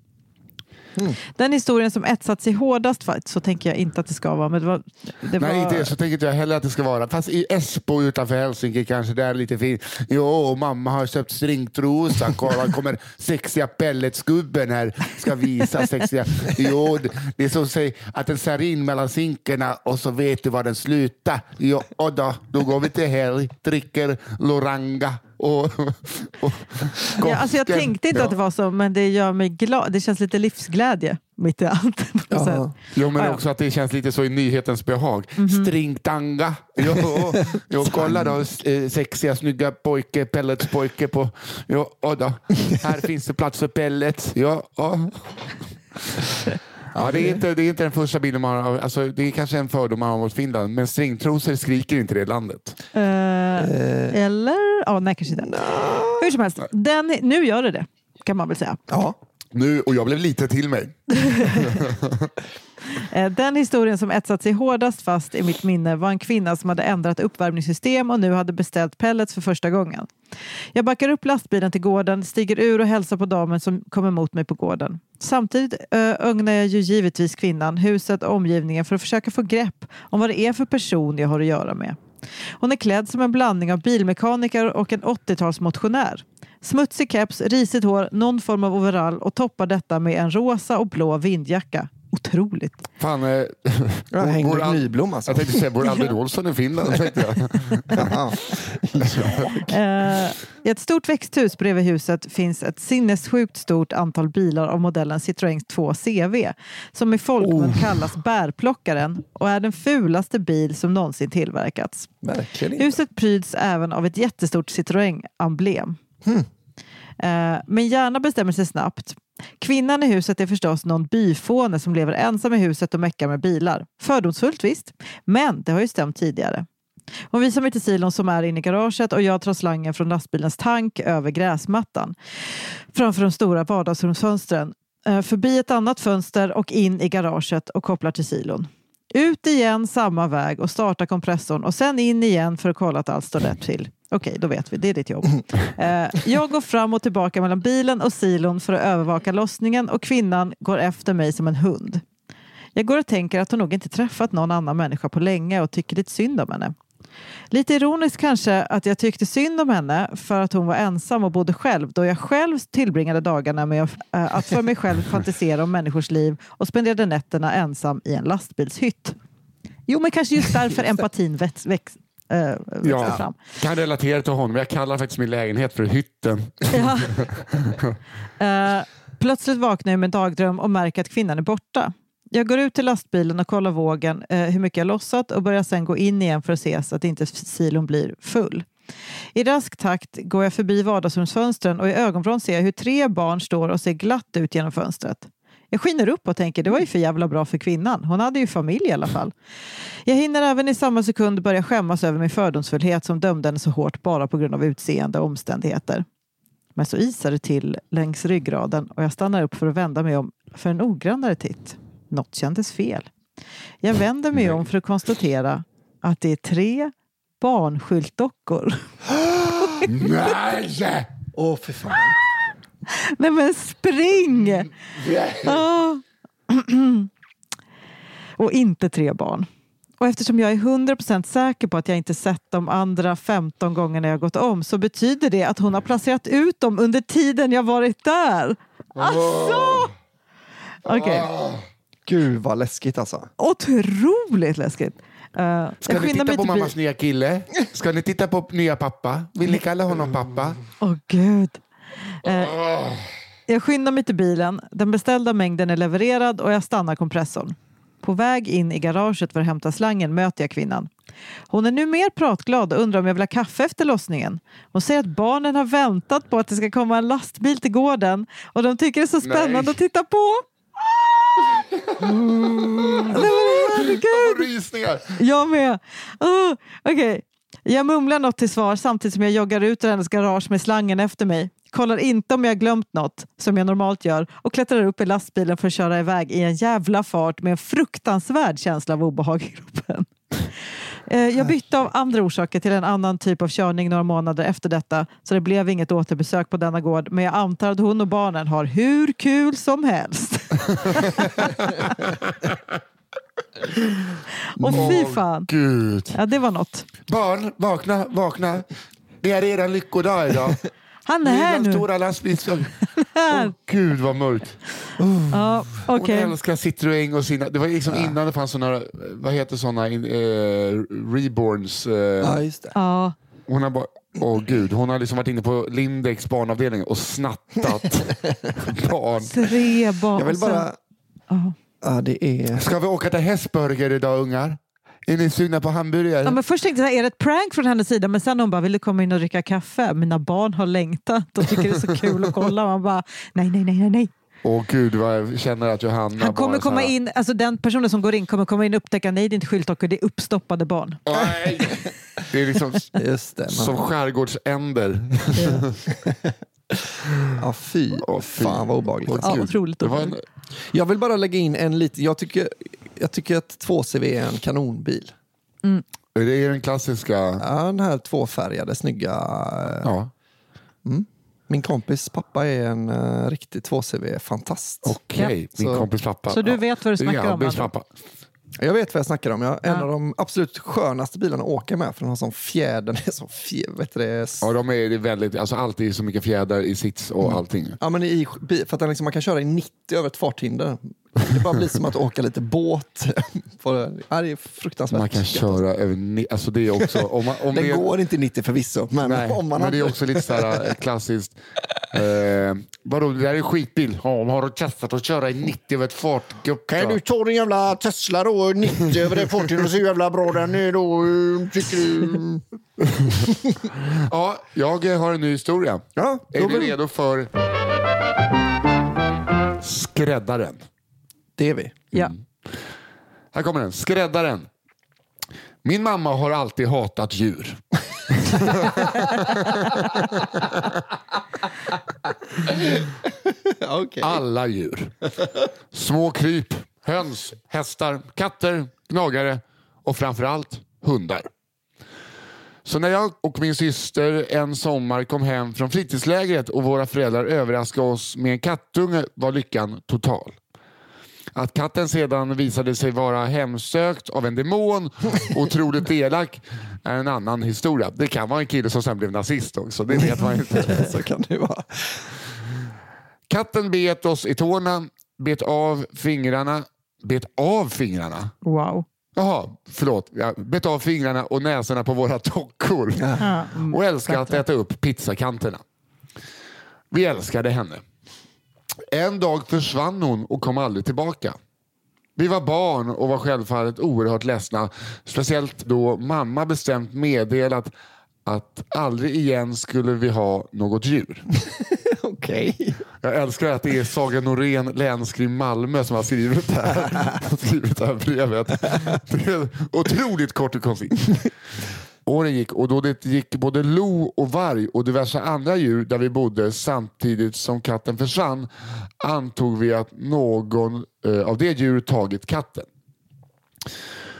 Den historien som etsat sig hårdast, så tänker jag inte att det ska vara, men det var... Det Nej, var inte så tänker inte jag heller att det ska vara. Fast i Esbo utanför Helsinki kanske det är lite fint. Jo, mamma har köpt stringtrosa. Kolla, kommer sexiga pelletsgubben här. Ska visa sexiga. Jo, det- är som säga att den sär in mellan sinkarna och så vet du var den slutar. Jo, och då, då går vi till helg, dricker Loranga och, och Ja, alltså jag tänkte inte Ja. att det var så, men det gör mig glad. Det känns lite livsglädje mitt i allt. Ja. Jo, men ja. också att det känns lite så i nyhetens behag. Stringtanga. Jo, jo, kolla då, eh, sexiga, snygga pojke, pelletspojke på... Jo, och då. Här finns det plats för pellets. Ja, ja. Ja, det, är inte, det är inte den första bilden man har. Alltså, det är kanske en fördom man har mot Finland, men stringtrosor skriker inte det landet. Eh, Eller? Ja, nej, kanske inte. Hur som helst, den, nu gör det det, kan man väl säga. Ja. Nu, och jag blev lite till mig. Eh, den historien som etsat sig hårdast fast i mitt minne var en kvinna som hade ändrat uppvärmningssystem och nu hade beställt pellets för första gången. Jag backar upp lastbilen till gården, stiger ur och hälsar på damen som kom emot mig på gården. Samtidigt eh, ögnar jag ju givetvis kvinnan, huset och omgivningen för att försöka få grepp om vad det är för person jag har att göra med. Hon är klädd som en blandning av bilmekaniker och en 80-talsmotionär. Smutsig keps, risigt hår, någon form av overall och toppar detta med en rosa och blå vindjacka. Otroligt. Fan, eh, bor Al- Nyblom alltså. jag tänkte säga, bor Albin Olsson i Finland? Tänkte jag. Ja. Eh, I ett stort växthus bredvid huset finns ett sinnessjukt stort antal bilar av modellen Citroën 2 CV som i folkmun kallas bärplockaren och är den fulaste bil som någonsin tillverkats. Verkligen. Huset pryds även av ett jättestort Citroën-emblem. Eh, Men gärna bestämmer sig snabbt. Kvinnan i huset är förstås någon byfåne som lever ensam i huset och meckar med bilar. Fördomsfullt visst, men det har ju stämt tidigare. Hon visar mig till silon som är inne i garaget och jag drar slangen från lastbilens tank över gräsmattan framför de stora vardagsrumsfönstren. Eh, förbi ett annat fönster och in i garaget och kopplar till silon. Ut igen samma väg och starta kompressorn och sen in igen för att kolla att allt står rätt till. Okej, då vet vi. Det är ditt jobb. Eh, jag går fram och tillbaka mellan bilen och silon för att övervaka lossningen och kvinnan går efter mig som en hund. Jag går och tänker att hon nog inte träffat någon annan människa på länge och tycker lite synd om henne. Lite ironiskt kanske att jag tyckte synd om henne för att hon var ensam och bodde själv då jag själv tillbringade dagarna med att, eh, för mig själv fantisera om människors liv och spenderade nätterna ensam i en lastbilshytt. Jo, men kanske just därför empatin väx, väx, äh, växte Ja. fram. kan relatera till honom. Jag kallar faktiskt min lägenhet för hytten. Ja. Eh, plötsligt vaknar jag med en dagdröm och märker att kvinnan är borta. Jag går ut till lastbilen och kollar vågen, eh, hur mycket jag lossat och börjar sen gå in igen för att se så att inte silon blir full. I rask takt går jag förbi vardagsrumsfönstren och i ögonvrån ser jag hur tre barn står och ser glatt ut genom fönstret. Jag skiner upp och tänker det var ju för jävla bra för kvinnan. Hon hade ju familj i alla fall. Jag hinner även i samma sekund börja skämmas över min fördomsfullhet som dömde henne så hårt bara på grund av utseende och omständigheter. Men så isar det till längs ryggraden och jag stannar upp för att vända mig om för en noggrannare titt. Något kändes fel. Jag vänder mig om för att konstatera att det är tre barnskyltdockor. Nej! Åh, för fan. Nej men spring! Ah. och inte tre barn. Och eftersom jag är 100% säker på att jag inte sett de andra 15 gångerna jag gått om så betyder det att hon har placerat ut dem under tiden jag varit där. Alltså! Okej, Gud vad läskigt alltså. otroligt läskigt. Uh, Ska jag ni titta på till bil- mammas nya kille? Ska ni titta på nya pappa? Vill ni kalla honom pappa? Åh gud. Eh, jag skyndar mig till bilen. Den beställda mängden är levererad och jag stannar kompressorn. På väg in i garaget för att hämta slangen möter jag kvinnan. Hon är nu mer pratglad och undrar om jag vill ha kaffe efter lossningen. Hon säger att barnen har väntat på att det ska komma en lastbil till gården och de tycker det är så spännande Nej. att titta på. Mm. Rysningar! Jag med. Oh, Okej. Jag mumlar något till svar samtidigt som jag joggar ut ur hennes garage med slangen efter mig. Kollar inte om jag glömt något, som jag normalt gör, och klättrar upp i lastbilen för att köra iväg i en jävla fart med en fruktansvärd känsla av obehag i kroppen. Eh, Jag bytte av andra orsaker till en annan typ av körning några månader efter detta, så det blev inget återbesök på denna gård, men jag antar att hon och barnen har hur kul som helst. och fy fan. Gud. Ja, det var något. Barn, vakna, vakna. Det är eran lyckodag idag. Han är här nu. stora lastbilsvagnen. Åh gud vad mörkt. Ja, Hon okej. älskar Citroën och sina... Det var liksom innan det fanns såna, vad heter såna, in, eh, reborns. Eh, Ja, just det. Ja. Hon har bara... Åh gud, hon har liksom varit inne på Lindex barnavdelning och snattat barn. Tre barn. Jag vill bara... Ja. Ja, det är... Ska vi åka till Hästburger idag ungar? Är ni sugna på hamburgare? Ja, men först tänkte jag, är det ett prank från hennes sida? Men sen hon bara, vill du komma in och dricka kaffe? Mina barn har längtat och tycker det är så kul att kolla. Man bara, nej, nej, nej, nej, nej. Åh gud vad jag känner att Johanna Han kommer bara så komma här- in, alltså den personen som går in kommer komma in och upptäcka, nej det är inte skyltdockor, det är uppstoppade barn. Nej. Det är liksom Just det. som skärgårdsänder. ja, fy. Åh, fy. Fan vad obehagligt. Ja, Alltså. otroligt Det var en. Jag vill bara lägga in en liten... Jag tycker, jag tycker att 2CV är en kanonbil. det är den klassiska... Ja, den här tvåfärgade, snygga... Ja. Min kompis pappa är en uh, riktig 2CV-fantast. Okej, min Så- kompis pappa. Så du vet vad du snackar om, Albins Andrew? pappa. Jag vet vad jag snackar om. Jag, en Ja. av de absolut skönaste bilarna att åka med. För den har sån fjäder. Den är så det Ja, de är väldigt, alltså alltid så mycket fjädrar i sits och allting. Ja, men i, för att den liksom, man kan köra i 90 över ett farthinder. Det bara blir som att åka lite båt. Det. är fruktansvärt. Man kan köra över, alltså det är också, om man, om Den det, går inte i 90 förvisso, men Nej, om man men det är också lite så här eh, klassiskt. Eh, vadå, det där är skitbil. Ja, har du testat att köra i 90 över ett fartgupp? Kan du ta din jävla Tesla då, 90 över det farthindret och se hur jävla bra den är då, eh, tycker du? Ja, jag har en ny historia. Ja, Är vill- redo för skräddaren? Det är vi. Ja. Här kommer den. Skräddaren. Min mamma har alltid hatat djur. Okay. Alla djur. Små kryp, höns, hästar, katter, gnagare och framförallt hundar. Så när jag och min syster en sommar kom hem från fritidslägret och våra föräldrar överraskade oss med en kattunge var lyckan total. Att katten sedan visade sig vara hemsökt av en demon och otroligt elak är en annan historia. Det kan vara en kille som sen blev nazist också, det vet man inte. Så kan det vara. Katten bet oss i tårna, bet av fingrarna, bet av fingrarna? Wow. Jaha, förlåt. Jag bet av fingrarna och näsorna på våra dockor. Ja. Och älskade att äta upp pizzakanterna. Vi älskade henne. En dag försvann hon och kom aldrig tillbaka. Vi var barn och var självfallet oerhört ledsna. Speciellt då mamma bestämt meddelat att aldrig igen skulle vi ha något djur. Okej. Jag älskar att det är Saga Norén, länskrim Malmö, som har skrivit det här, skrivit det här brevet. Det är otroligt kort och koncist. Åren gick och då det gick både lo och varg och diverse andra djur där vi bodde samtidigt som katten försvann antog vi att någon eh, av det djur tagit katten.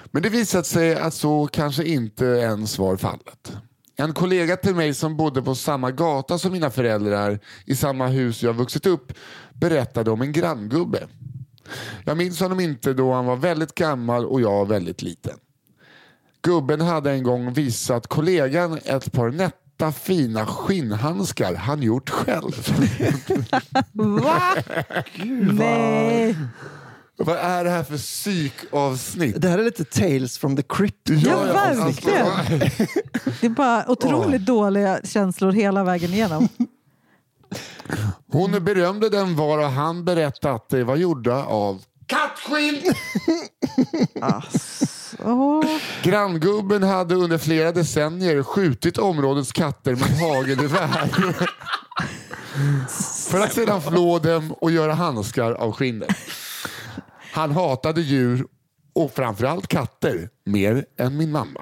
Men det visade sig att så kanske inte ens var fallet. En kollega till mig som bodde på samma gata som mina föräldrar i samma hus jag vuxit upp berättade om en granngubbe. Jag minns honom inte då han var väldigt gammal och jag väldigt liten. Gubben hade en gång visat kollegan ett par nätta fina skinnhandskar han gjort själv. Va? Nej. Vad är det här för psykavsnitt? Det här är lite Tales from the Crypt. Ja, verkligen. Det är bara otroligt dåliga känslor hela vägen igenom. Hon berömde den var och han berättade att det var gjorda av kattskinn. Åh. Granngubben hade under flera decennier skjutit områdets katter med hagelgevär. För att sedan flå dem och göra handskar av skinnet. Han hatade djur och framförallt katter mer än min mamma.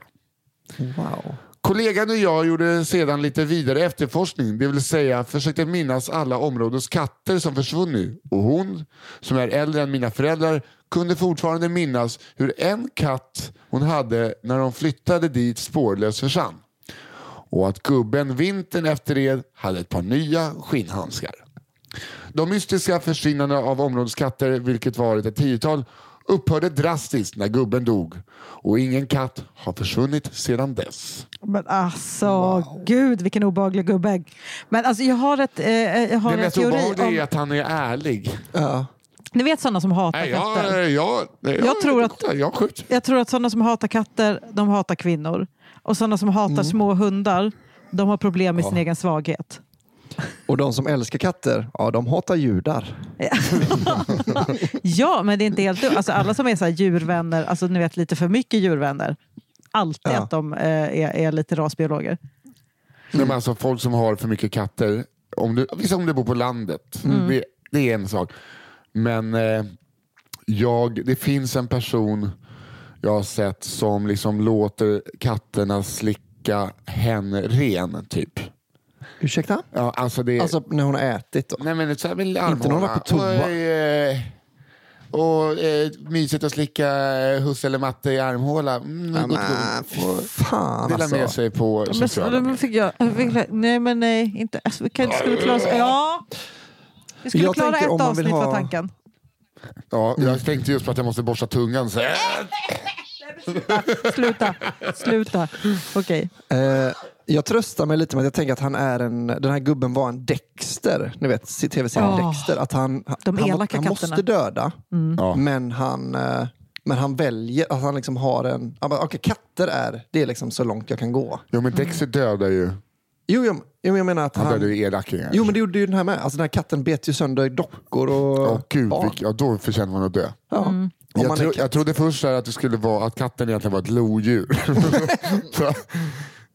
Wow. Kollegan och jag gjorde sedan lite vidare efterforskning, det vill säga försökte minnas alla områdets katter som försvunnit. Och hon, som är äldre än mina föräldrar, kunde fortfarande minnas hur en katt hon hade när de flyttade dit spårlöst försvann. Och att gubben vintern efter det hade ett par nya skinnhandskar. De mystiska försvinnandena av områdets katter, vilket varit ett tiotal, upphörde drastiskt när gubben dog. Och ingen katt har försvunnit sedan dess. Men alltså, gud vilken obehaglig gubbe. Men alltså, jag har, ett, eh, jag har Det mest obehagliga är om... att han är ärlig. Ja. Ni vet sådana som hatar Nej, katter? jag, jag, jag, Jag tror att- Jag skjut. Jag tror att sådana som hatar katter, de hatar kvinnor. Och sådana som hatar små hundar, de har problem med sin egen svaghet. Och de som älskar katter, ja de hatar judar. Ja, men det är inte helt dumt. Alltså, alla som är så här djurvänner, alltså ni vet lite för mycket djurvänner, alltid Ja. att de eh, är, är lite rasbiologer. Nej, men alltså, folk som har för mycket katter, om du, om du bor på landet, Mm. det, det är en sak. Men eh, jag, det finns en person jag har sett som liksom låter katterna slicka hen ren. Typ. Ursäkta? Ja, alltså det, Alltså när hon har ätit då? nej, men så här med Inte när hon var på toa. Och, eh, och eh, mysigt att slicka eh, husse eller matte i armhåla. Mm, Ja, gott, men gott. fy Och fan Dela med alltså. sig på Men, men fick jag, fick, nej, men nej. Inte, alltså, vi kanske skulle klara oss. Ja. Vi skulle Jag klara ett om man vill avsnitt ha- var tanken. Ja, jag tänkte just på att jag måste borsta tungan. Så. Sluta. Sluta. Okej. Eh, jag tröstar mig lite med att jag tänker att han är en, den här gubben var en Dexter. Ni vet tv-serien Åh, Dexter. Att han, de han, elaka han katterna. måste döda, Ja. men han, eh, men han väljer att han liksom har en... Okej, katter är, det är liksom så långt jag kan gå. Jo, men Dexter dödar ju. Jo, jo, jo men jag menar att Han han... dödar ju elakingar. Jo, men det gjorde ju den här med. Alltså den här katten bet ju sönder dockor och Åh gud, barn. vilk, ja, då förtjänar man att dö. Ja. Om Jag, tro, jag trodde först att det skulle vara att katten egentligen var ett lodjur.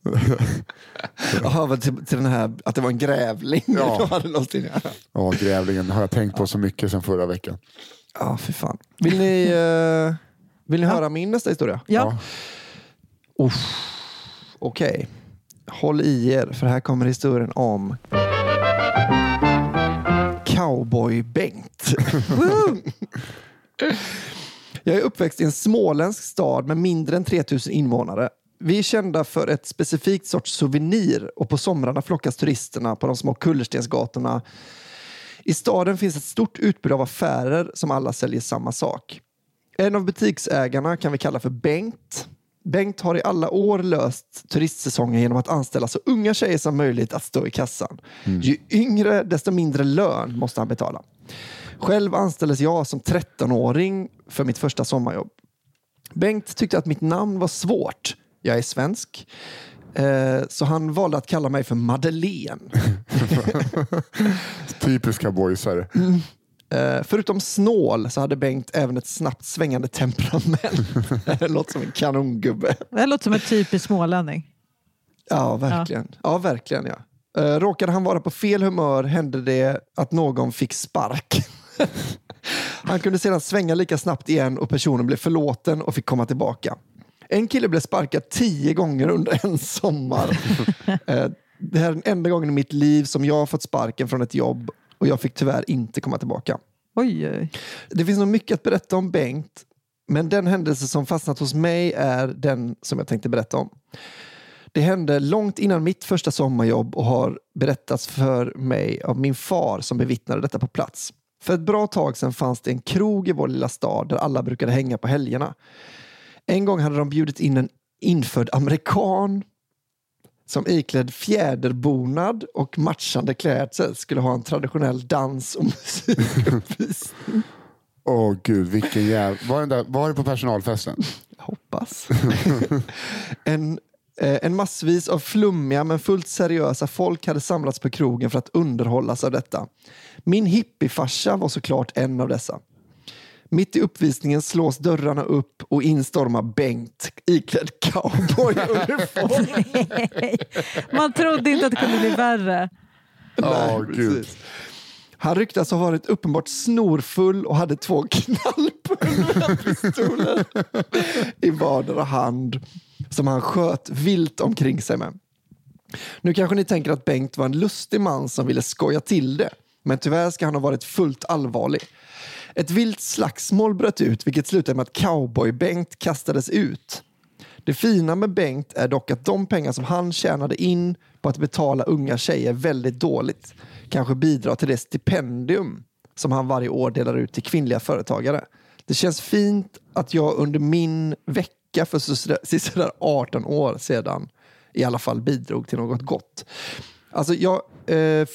Jaha, till, till den här, att det var en grävling. Ja. De hade någonting. Ja, grävlingen har jag tänkt på så mycket sen förra veckan. Ja, för fan. Vill ni, eh, vill ni höra min nästa historia? Ja. Uff. Okej. Håll i er, för här kommer historien om Cowboy-Bengt. Jag är uppväxt i en småländsk stad med mindre än 3000 invånare. Vi är kända för ett specifikt sorts souvenir och på somrarna flockas turisterna på de små kullerstensgatorna. I staden finns ett stort utbud av affärer som alla säljer samma sak. En av butiksägarna kan vi kalla för Bengt. Bengt har i alla år löst turistsäsongen genom att anställa så unga tjejer som möjligt att stå i kassan. Ju yngre, desto mindre lön måste han betala. Själv anställdes jag som 13-åring för mitt första sommarjobb. Bengt tyckte att mitt namn var svårt. Jag är svensk. Eh, så han valde att kalla mig för Madeleine. Typiska boysare. Eh, förutom snål så hade Bengt även ett snabbt svängande temperament. det låter som en kanongubbe. Det låter som en typisk smålänning. Ja, verkligen. Ja, verkligen ja. Uh, råkade han vara på fel humör hände det att någon fick spark. han kunde sedan svänga lika snabbt igen och personen blev förlåten och fick komma tillbaka. En kille blev sparkad tio gånger under en sommar. uh, det här är den enda gången i mitt liv som jag har fått sparken från ett jobb och jag fick tyvärr inte komma tillbaka. Oj, oj. Det finns nog mycket att berätta om Bengt, men den händelse som fastnat hos mig är den som jag tänkte berätta om. Det hände långt innan mitt första sommarjobb och har berättats för mig av min far som bevittnade detta på plats. För ett bra tag sedan fanns det en krog i vår lilla stad där alla brukade hänga på helgerna. En gång hade de bjudit in en infödd amerikan som iklädd fjäderbonad och matchande klädsel skulle ha en traditionell dans och musikuppvisning. Åh oh, gud, vilken jävla... Var, där, var det på personalfesten? Jag hoppas. en, eh, en massvis av flummiga men fullt seriösa folk hade samlats på krogen för att underhållas av detta. Min hippiefarsa var såklart en av dessa. Mitt i uppvisningen slås dörrarna upp och instormar Bengt iklädd cowboyuniform. Man trodde inte att det kunde bli värre. Oh, Gud. Han ryktas ha varit uppenbart snorfull och hade två knallpulverpistoler i vardera hand som han sköt vilt omkring sig med. Nu kanske ni tänker att Bengt var en lustig man som ville skoja till det. Men tyvärr ska han ha varit fullt allvarlig. Ett vilt slagsmål bröt ut vilket slutade med att cowboy-Bengt kastades ut. Det fina med Bengt är dock att de pengar som han tjänade in på att betala unga tjejer väldigt dåligt kanske bidrar till det stipendium som han varje år delar ut till kvinnliga företagare. Det känns fint att jag under min vecka för sådär 18 år sedan i alla fall bidrog till något gott. Alltså, jag... Eh,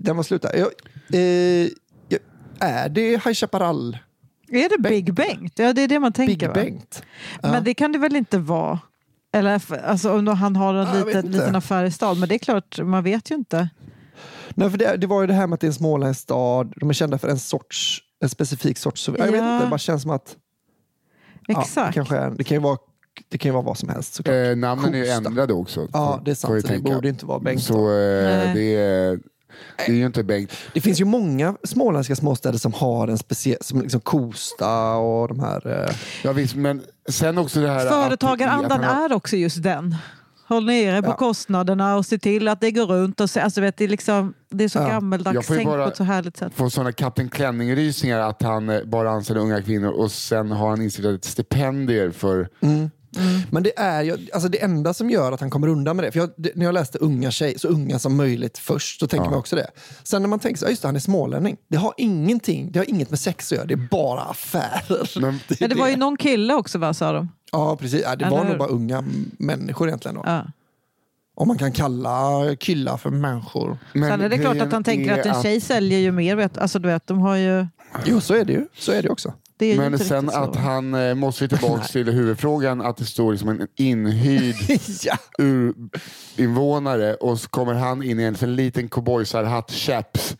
den var slut där. Jag, eh, är det High Chaparral? Är det Big Bengt? Ja, det är det man tänker. Big va? Bengt? Ja. Men det kan det väl inte vara? Eller alltså, om han har en Ja, liten, liten affär i stan. Men det är klart, man vet ju inte. Nej, för det, det var ju det här med att det är en småländsk stad. De är kända för en sorts, en specifik sorts. Jag vet inte, det bara känns som att ja, det, Exakt. kanske är, det, kan ju vara, det kan ju vara vad som helst såklart. Eh, namnen är ju Kosta. ändrade också. Ja, det är sant. Så det tänka. borde inte vara Bengt. Så eh, Nej. det, är, det är ju inte Bengt. Det finns ju många småländska småstäder som har en speciell, som liksom Kosta och de här. Eh, Ja, visst, men sen också det här... Företagarandan är också just den. Håll nere på Ja. kostnaderna och se till att det går runt. Och se, alltså, vet, det, är liksom, det är så Ja. Jag gammeldags tänkt på ett så härligt sätt. får sådana Kapten Klänning-rysningar att han eh, bara anställer unga kvinnor och sen har han instiftat ett stipendier för... Men det är ju, alltså det enda som gör att han kommer undan med det, för jag, det, när jag läste unga tjej, så unga som möjligt först, så tänker Ja. man också det. Sen när man tänker så, ja, just det, han är smålänning. Det har ingenting, det har inget med sex att göra, det är bara affärer. Men- Det Ja, det var ju det. någon kille också, va, sa de? Ja, precis. Ja, det Eller var hur? nog bara unga människor egentligen. Då. Ja. Om man kan kalla killar för människor. Men Sen är det klart att han tänker att en tjej säljer ju mer. Vet, alltså, du vet, de har ju, Jo, så är det ju. Så är det också. Men sen att så. han eh, måste ju tillbaka till huvudfrågan att det står liksom en inhyrd ja. urinvånare och så kommer han in i en sån liten cowboysarhatt chaps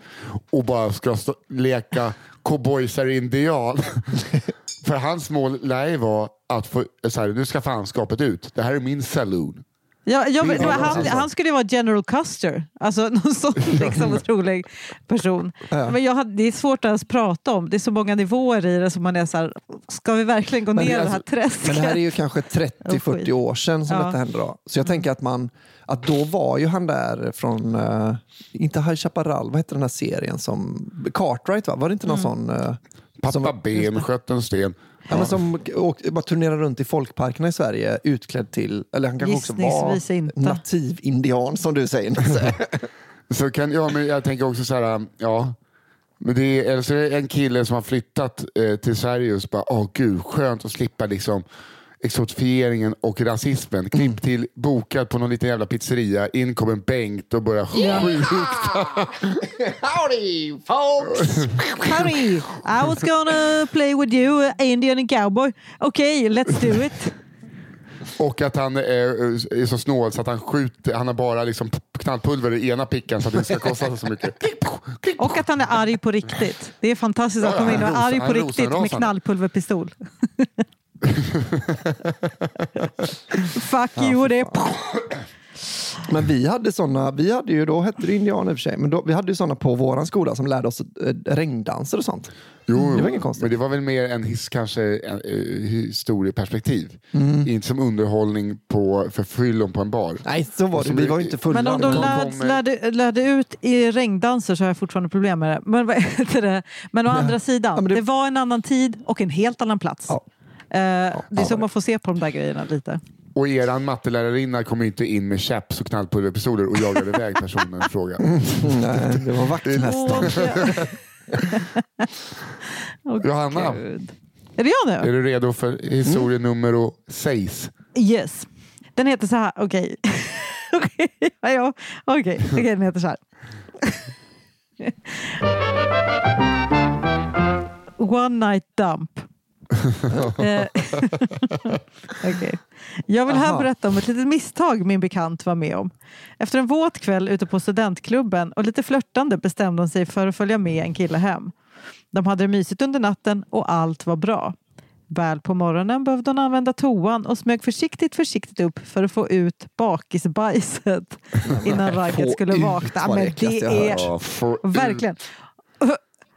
och bara ska stå, leka cowboysar-indian. För hans mål lär ju vara att få, så här, nu ska fanskapet ut. Det här är min saloon. Ja, Det det var, bara han, han skulle ju vara General Custer, alltså någon sån liksom otrolig person. Ja. Men jag hade, det är svårt att ens prata om, det är så många nivåer i det som man är så här, ska vi verkligen gå Men det ner i det här alltså- träsket? Men det här är ju kanske 30-40 skit. år sedan som Ja. detta hände. Då. Så jag tänker att man att då var ju han där från, eh, inte High Chaparral, vad hette den här serien som, Cartwright va? Var det inte någon sån? eh, Pappa som, Ben sköt en sten. Ja. men som åkte, bara turnerade runt i folkparkerna i Sverige utklädd till, eller han kanske också var inte. nativindian som du säger. Nisse. Så kan, ja, men jag tänker också så här, ja. Men det är, eller så är det en kille som har flyttat eh, till Sverige och så bara, åh gud, skönt att slippa liksom exotifieringen och rasismen. Klipp till bokad på någon liten jävla pizzeria. In kommer Bengt och börjar skjuta. Howdy folks! Howdy, I was gonna play with you, uh, Indian and cowboy. Okay, let's do it. Och att han är, är så snål så att han skjuter, han har bara liksom knallpulver i ena picken så att det inte ska kosta så mycket. Och att han är arg på riktigt. Det är fantastiskt att komma in och är arg på riktigt med knallpulverpistol. Fuck you och det. Men vi hade såna, vi hade ju, då hette det indianer i och för sig, men då, vi hade ju såna på våran skola som lärde oss eh, regndanser och sånt. Jo, Det var inget konstigt. men det var väl mer en his, kanske en, uh, historieperspektiv. Mm. Inte som underhållning på, för fyllon på en bar. Nej, så var det. Vi var ju inte fulla. Men om de lärde, lärde, lärde ut i regndanser så har jag fortfarande problem med det. Men, vad heter det? men å andra sidan, Ja, men det- det... var en annan tid och en helt annan plats. Ja. Eh, det är så man får se på de där grejerna lite. Och eran mattelärarinna kom inte in med chaps och knallpulverpistoler och jagade iväg personen i fråga. Nej, det var vaktmästaren. Åh, Johanna. Gud. Är det jag nu? Är du redo för historie nummer sex? Yes. Den heter så här, okej. Ja. Okej, okej, den heter så här. One night dump. Eh, okej. Jag vill här Aha. berätta om ett litet misstag min bekant var med om. Efter en våt kväll ute på studentklubben och lite flörtande bestämde hon sig för att följa med en kille hem. De hade det mysigt under natten och allt var bra. Väl på morgonen behövde hon använda toan och smög försiktigt försiktigt upp för att få ut bakisbajset innan ragget skulle vakna. Men det är verkligen.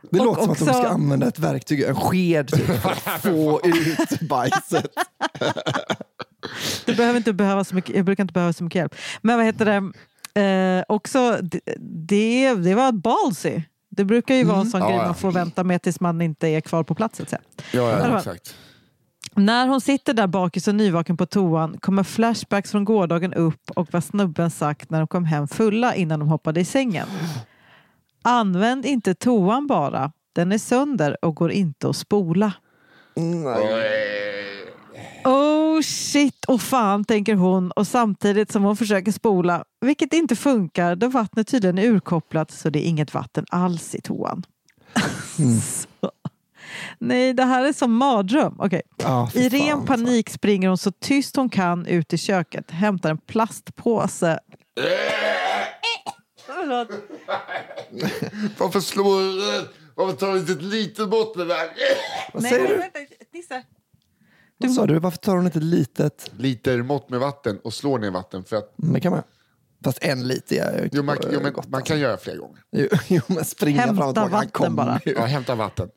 Det Och låter som att de ska använda ett verktyg, en sked, typ, för att få ut bajset. Du behöver inte behöva så mycket, jag brukar inte behöva så mycket hjälp. Men vad heter det? Eh, också, det, det, var ballsy. Det brukar ju vara en sån Ja, grej ja. man får vänta med tills man inte är kvar på plats. så att säga. Ja, ja, exakt. När hon sitter där bakis och nyvaken på toan kommer flashbacks från gårdagen upp och vad snubben sagt när de kom hem fulla innan de hoppade i sängen. Använd inte toan bara. Den är sönder och går inte att spola. Oh shit, och fan tänker hon och samtidigt som hon försöker spola, vilket inte funkar då vattnet tydligen är urkopplat så det är inget vatten alls i toan. så. Nej, det här är som mardröm. Ja, fy I fan, ren alltså. panik springer hon så tyst hon kan ut i köket, hämtar en plastpåse. Förlåt. Varför slår Varför tar du inte ett litet mått med det Vad Nej, säger du? vänta, Nisse. Vad sa du? Varför tar hon inte ett litet? Liter mått med vatten och slår ner vatten för att Mm, Det kan man. Fast en liter är ju jo, man, jo, men, gott, man kan göra fler gånger. Jo, jo, men springa Hämta fram och tillbaka. Han vatten kommer bara. ju. Ja, hämta vatten.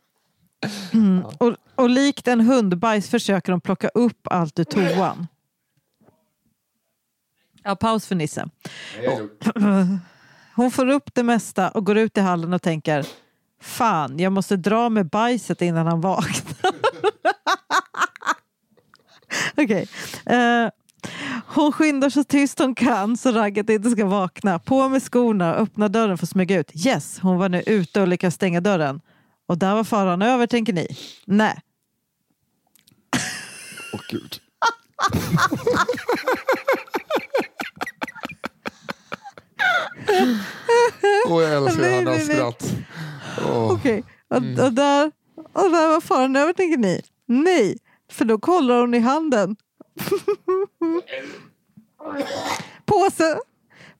Och, och likt en hundbajs försöker de plocka upp allt ur toan. Ja, paus för Nisse. Hon får upp det mesta och går ut i hallen och tänker Fan, jag måste dra med bajset innan han vaknar. Okej. Eh, hon skyndar så tyst hon kan så ragget inte ska vakna. På med skorna och öppnar dörren för att smyga ut. Yes, hon var nu ute och lyckas stänga dörren. Och där var faran över, tänker ni? Nej. Åh gud. Åh, jag älskar Nej, Hannas nej, nej. skratt. Åh. Okej, och, och, där, och där var faran över tänker ni? Nej, för då kollar hon i handen. Påse,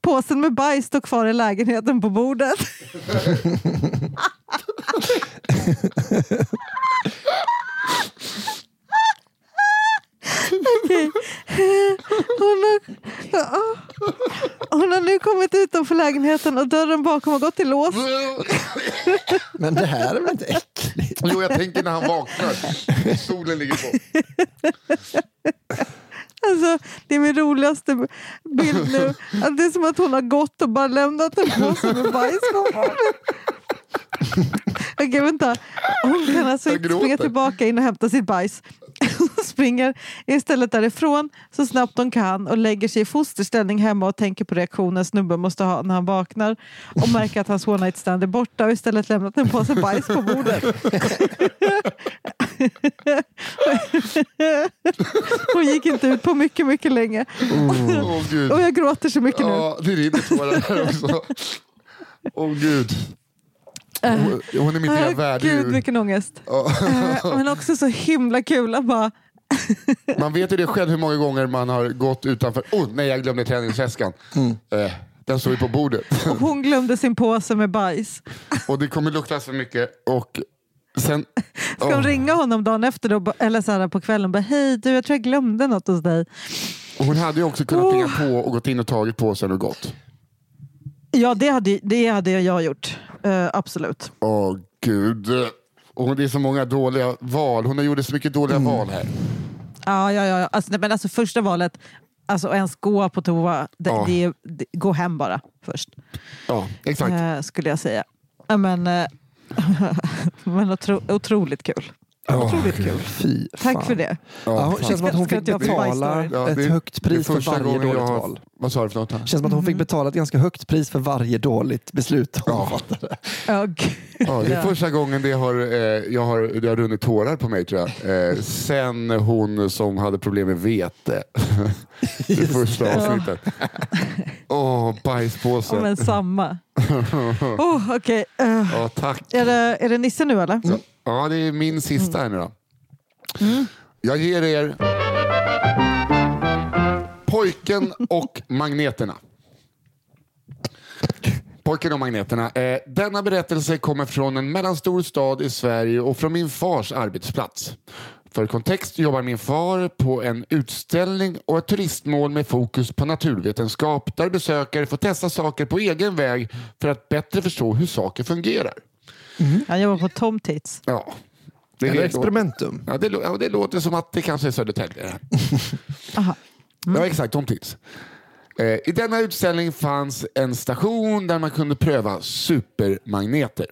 påsen med bajs står kvar i lägenheten på bordet. Okej. Hon, har, hon har nu kommit utanför lägenheten och dörren bakom har gått i lås. Men det här är väl inte äckligt? Jo, jag tänker när han vaknar. Solen ligger på. Alltså, det är min roligaste bild nu. Att det är som att hon har gått och bara lämnat en påse med bajs på. Okej, vänta. Hon kan alltså inte springa tillbaka in och hämta sitt bajs. Springer istället därifrån så snabbt hon kan och lägger sig i fosterställning hemma och tänker på reaktionen snubben måste ha när han vaknar och märker att hans one night stand är borta och istället lämnat en påse bajs på bordet. Hon gick inte ut på mycket, mycket länge. Gud. Och jag gråter så mycket nu. Ja, det rinner tårar här också. Åh gud. Hon, är mitt nya Äh, Gud, värddjur. vilken ångest. Äh, Men också så himla kul att bara... Man vet ju det själv hur många gånger man har gått utanför. Oh nej, jag glömde träningsväskan. Eh, den står ju på bordet. Och hon glömde sin påse med bajs. Och det kommer lukta så mycket. Och sen... Ska hon Åh. ringa honom dagen efter då, eller så här på kvällen och bara hej du jag tror jag glömde något hos dig. Och hon hade ju också kunnat Oh. på och gått in och tagit påsen och gått. Ja, det hade, det hade jag gjort. Eh, absolut. Åh gud. Och det är så många dåliga val. Hon har gjort så mycket dåliga Mm. val här. Ja, ja, ja. Alltså, nej, men alltså första valet, alltså ens gå på toa, det, Ja. det, det, gå hem bara först. Ja, exakt. Eh, skulle jag säga. Men, eh, men otro, otroligt kul. Otroligt kul. Fy Tack fan. för det. Ja, hon, känns som att hon fick betala? Ja, ett det- högt pris för varje dåligt jag har- val. Vad sa du för något? här? Känns som att hon fick betala ett ganska högt pris för varje dåligt beslut hon Ja. fattade. Ja, det är första gången det har, eh, jag har, det har runnit tårar på mig tror jag. Eh, sen hon som hade problem med vete. det första avsnittet. Åh, bajspåse. Ja, men samma. Oh, Okej, eh, Ja, tack. är, det, är det Nisse nu eller? Ja, det är min sista här nu då. Jag ger er Pojken och magneterna. Pojken och magneterna. Eh, denna berättelse kommer från en mellanstor stad i Sverige och från min fars arbetsplats. För kontext jobbar min far på en utställning och ett turistmål med fokus på naturvetenskap där besökare får testa saker på egen väg för att bättre förstå hur saker fungerar. Han jobbar på Tom Tits. Ja. Det Eller experimentum. Ja, det, ja, det låter som att det kanske är Södertälje. Aha. Ja, exakt. Tom Tits. Eh, I denna utställning fanns en station där man kunde pröva supermagneter.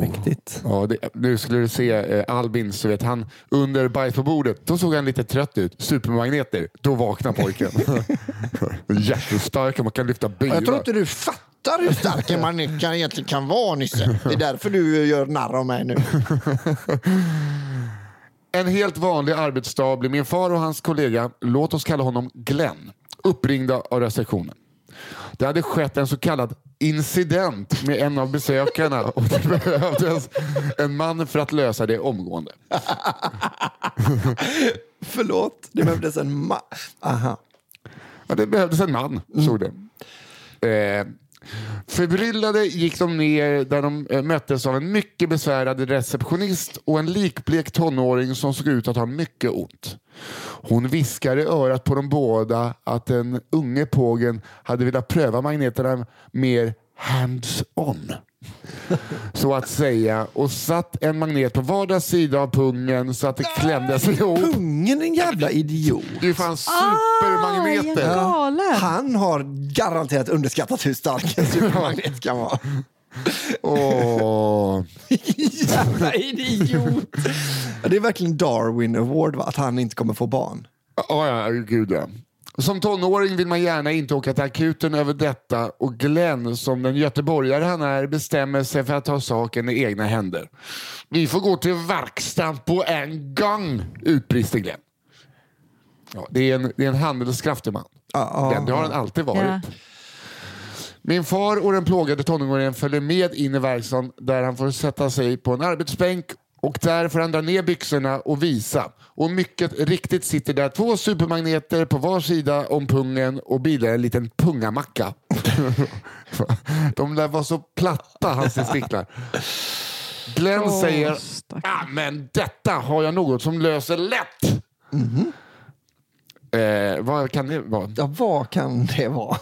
Mäktigt. Ja, det, nu skulle du se eh, Albin, så vet han under bajs på bordet, då såg han lite trött ut. Supermagneter, då vaknar pojken. Jättestark, man kan lyfta bilar. Jag tror inte du fattar hur stark en magnet kan, egentligen kan vara Nisse. Det är därför du gör narr av mig nu. En helt vanlig arbetsdag blir min far och hans kollega, låt oss kalla honom Glenn, uppringda av receptionen. Det hade skett en så kallad incident med en av besökarna och det behövdes en man för att lösa det omgående. Förlåt, det behövdes en ma... Aha. Ja, det behövdes en man, stod det. Eh, förbryllade gick de ner där de eh, möttes av en mycket besvärad receptionist och en likblek tonåring som såg ut att ha mycket ont. Hon viskade i örat på de båda att den unge pågen hade velat pröva magneterna mer hands-on. Så att säga och satt en magnet på vardera sida av pungen så att det klämde sig ihop. Pungen en jävla idiot. Det är fan supermagneter. Ah. Han har garanterat underskattat hur stark en supermagnet kan vara. Åh. jävla idiot. Det är verkligen Darwin Award, va? att han inte kommer få barn. Ja, ja, gud ja. Som tonåring vill man gärna inte åka till akuten över detta och Glenn, som den göteborgare han är, bestämmer sig för att ta saken i egna händer. Vi får gå till verkstaden på en gång, utbrister Glenn. Ja, det, är en, det är en handelskraftig man. Ja. Glenn, det har han alltid varit. Ja. Min far och den plågade tonåringen följer med in i verkstaden där han får sätta sig på en arbetsbänk och där får han dra ner byxorna och visa. Och mycket riktigt sitter där två supermagneter på var sida om pungen och bildar en liten pungamacka. De lär vara så platta, hans testiklar. Glenn Åh, säger, ah, men detta har jag något som löser lätt. Eh, vad kan det vara? Ja, vad kan det vara?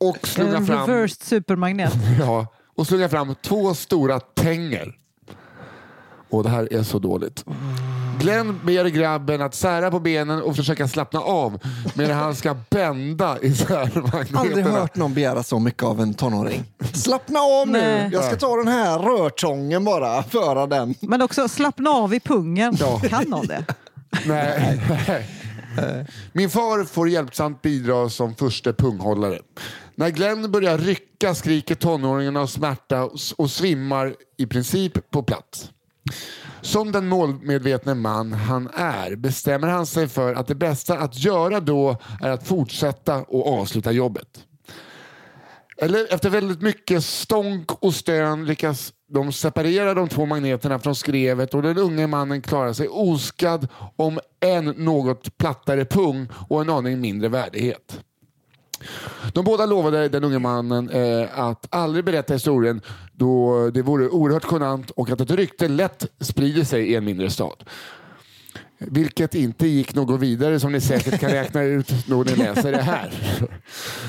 Och slungar En fram... reversed supermagnet. Ja, och slungar fram två stora tänger. Och det här är så dåligt. Glenn ber grabben att sära på benen och försöka slappna av medan han ska bända isär Aldrig magneterna. hört någon begära så mycket av en tonåring. Slappna av nu! Nej. Jag ska ta den här rörtången bara, föra den. Men också slappna av i pungen. Kan någon det? Nej. Min far får hjälpsamt bidra som första punghållare. När Glenn börjar rycka skriker tonåringen av smärta och svimmar i princip på plats. Som den målmedvetne man han är bestämmer han sig för att det bästa att göra då är att fortsätta och avsluta jobbet. Eller efter väldigt mycket stånk och stön lyckas de separera de två magneterna från skrevet och den unge mannen klarar sig oskadd om en något plattare pung och en aning mindre värdighet. De båda lovade den unge mannen eh, att aldrig berätta historien då det vore oerhört genant och att ett rykte lätt sprider sig i en mindre stad. Vilket inte gick något vidare som ni säkert kan räkna ut när ni läser det här.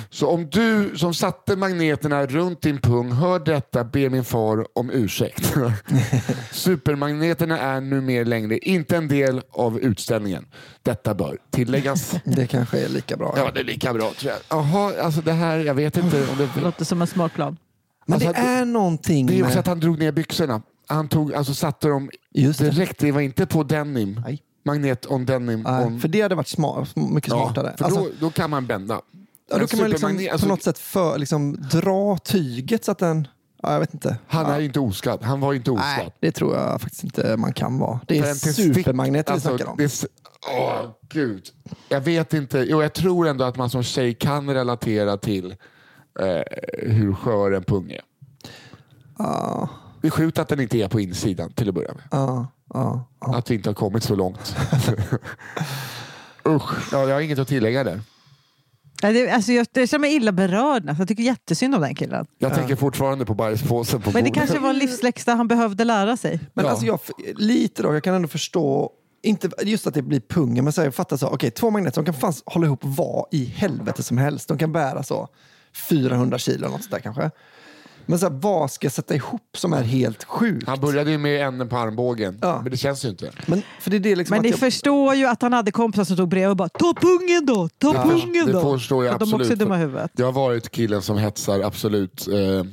Så om du som satte magneterna runt din pung hör detta ber min far om ursäkt. Supermagneterna är numera längre inte en del av utställningen. Detta bör tilläggas. Det kanske är lika bra. Ja, det är lika bra tror jag. Jaha, alltså det här, jag vet inte om det... Låter som en smart plan. Men Alltså, det är någonting Det är också med... att han drog ner byxorna. Han tog, alltså satte dem Just det. direkt. Det var inte på denim. Nej. Magnet on denim. Nej, on... för det hade varit smart, mycket smartare. för Alltså, då, då kan man bända. ja, då kan man liksom supermagnet- på alltså, något sätt för, liksom, dra tyget så att den... Ja, jag vet inte. Han ja. är inte oskadd. Han var inte oskadd. Nej, det tror jag faktiskt inte man kan vara. Det är supermagneter alltså, vi snackar om. det Åh, gud. Jag vet inte. Jo, jag tror ändå att man som tjej kan relatera till eh, hur skör en pung är. Ja, Det är sjukt att den inte är på insidan till att börja med. ja, ja, ja. Att vi inte har kommit så långt. Usch, ja, jag har inget att tillägga där. Nej, det, alltså jag, jag känner mig illa berörd. Alltså, jag tycker jättesynd om den killen. Jag tänker fortfarande på bajspåsen på Men det bordet. kanske var en livsläxa han behövde lära sig. Men Ja. alltså jag, lite då, jag kan ändå förstå, inte just att det blir pungen, men så här, jag fattar så, okej, två magneter, de kan fanns hålla ihop vad i helvete som helst. De kan bära så 400 kilo, något sånt där kanske. Men så här, vad ska jag sätta ihop som är helt sjukt? Han började ju med änden på armbågen, Ja. men det känns ju inte. Men, för det är det liksom Men att ni jag, förstår ju att han hade kompisar som tog brev och bara ta pungen då, ta Ja, pungen det då. förstår jag att de också är absolut. dumma huvudet. Jag har varit killen som hetsar, absolut. Eh,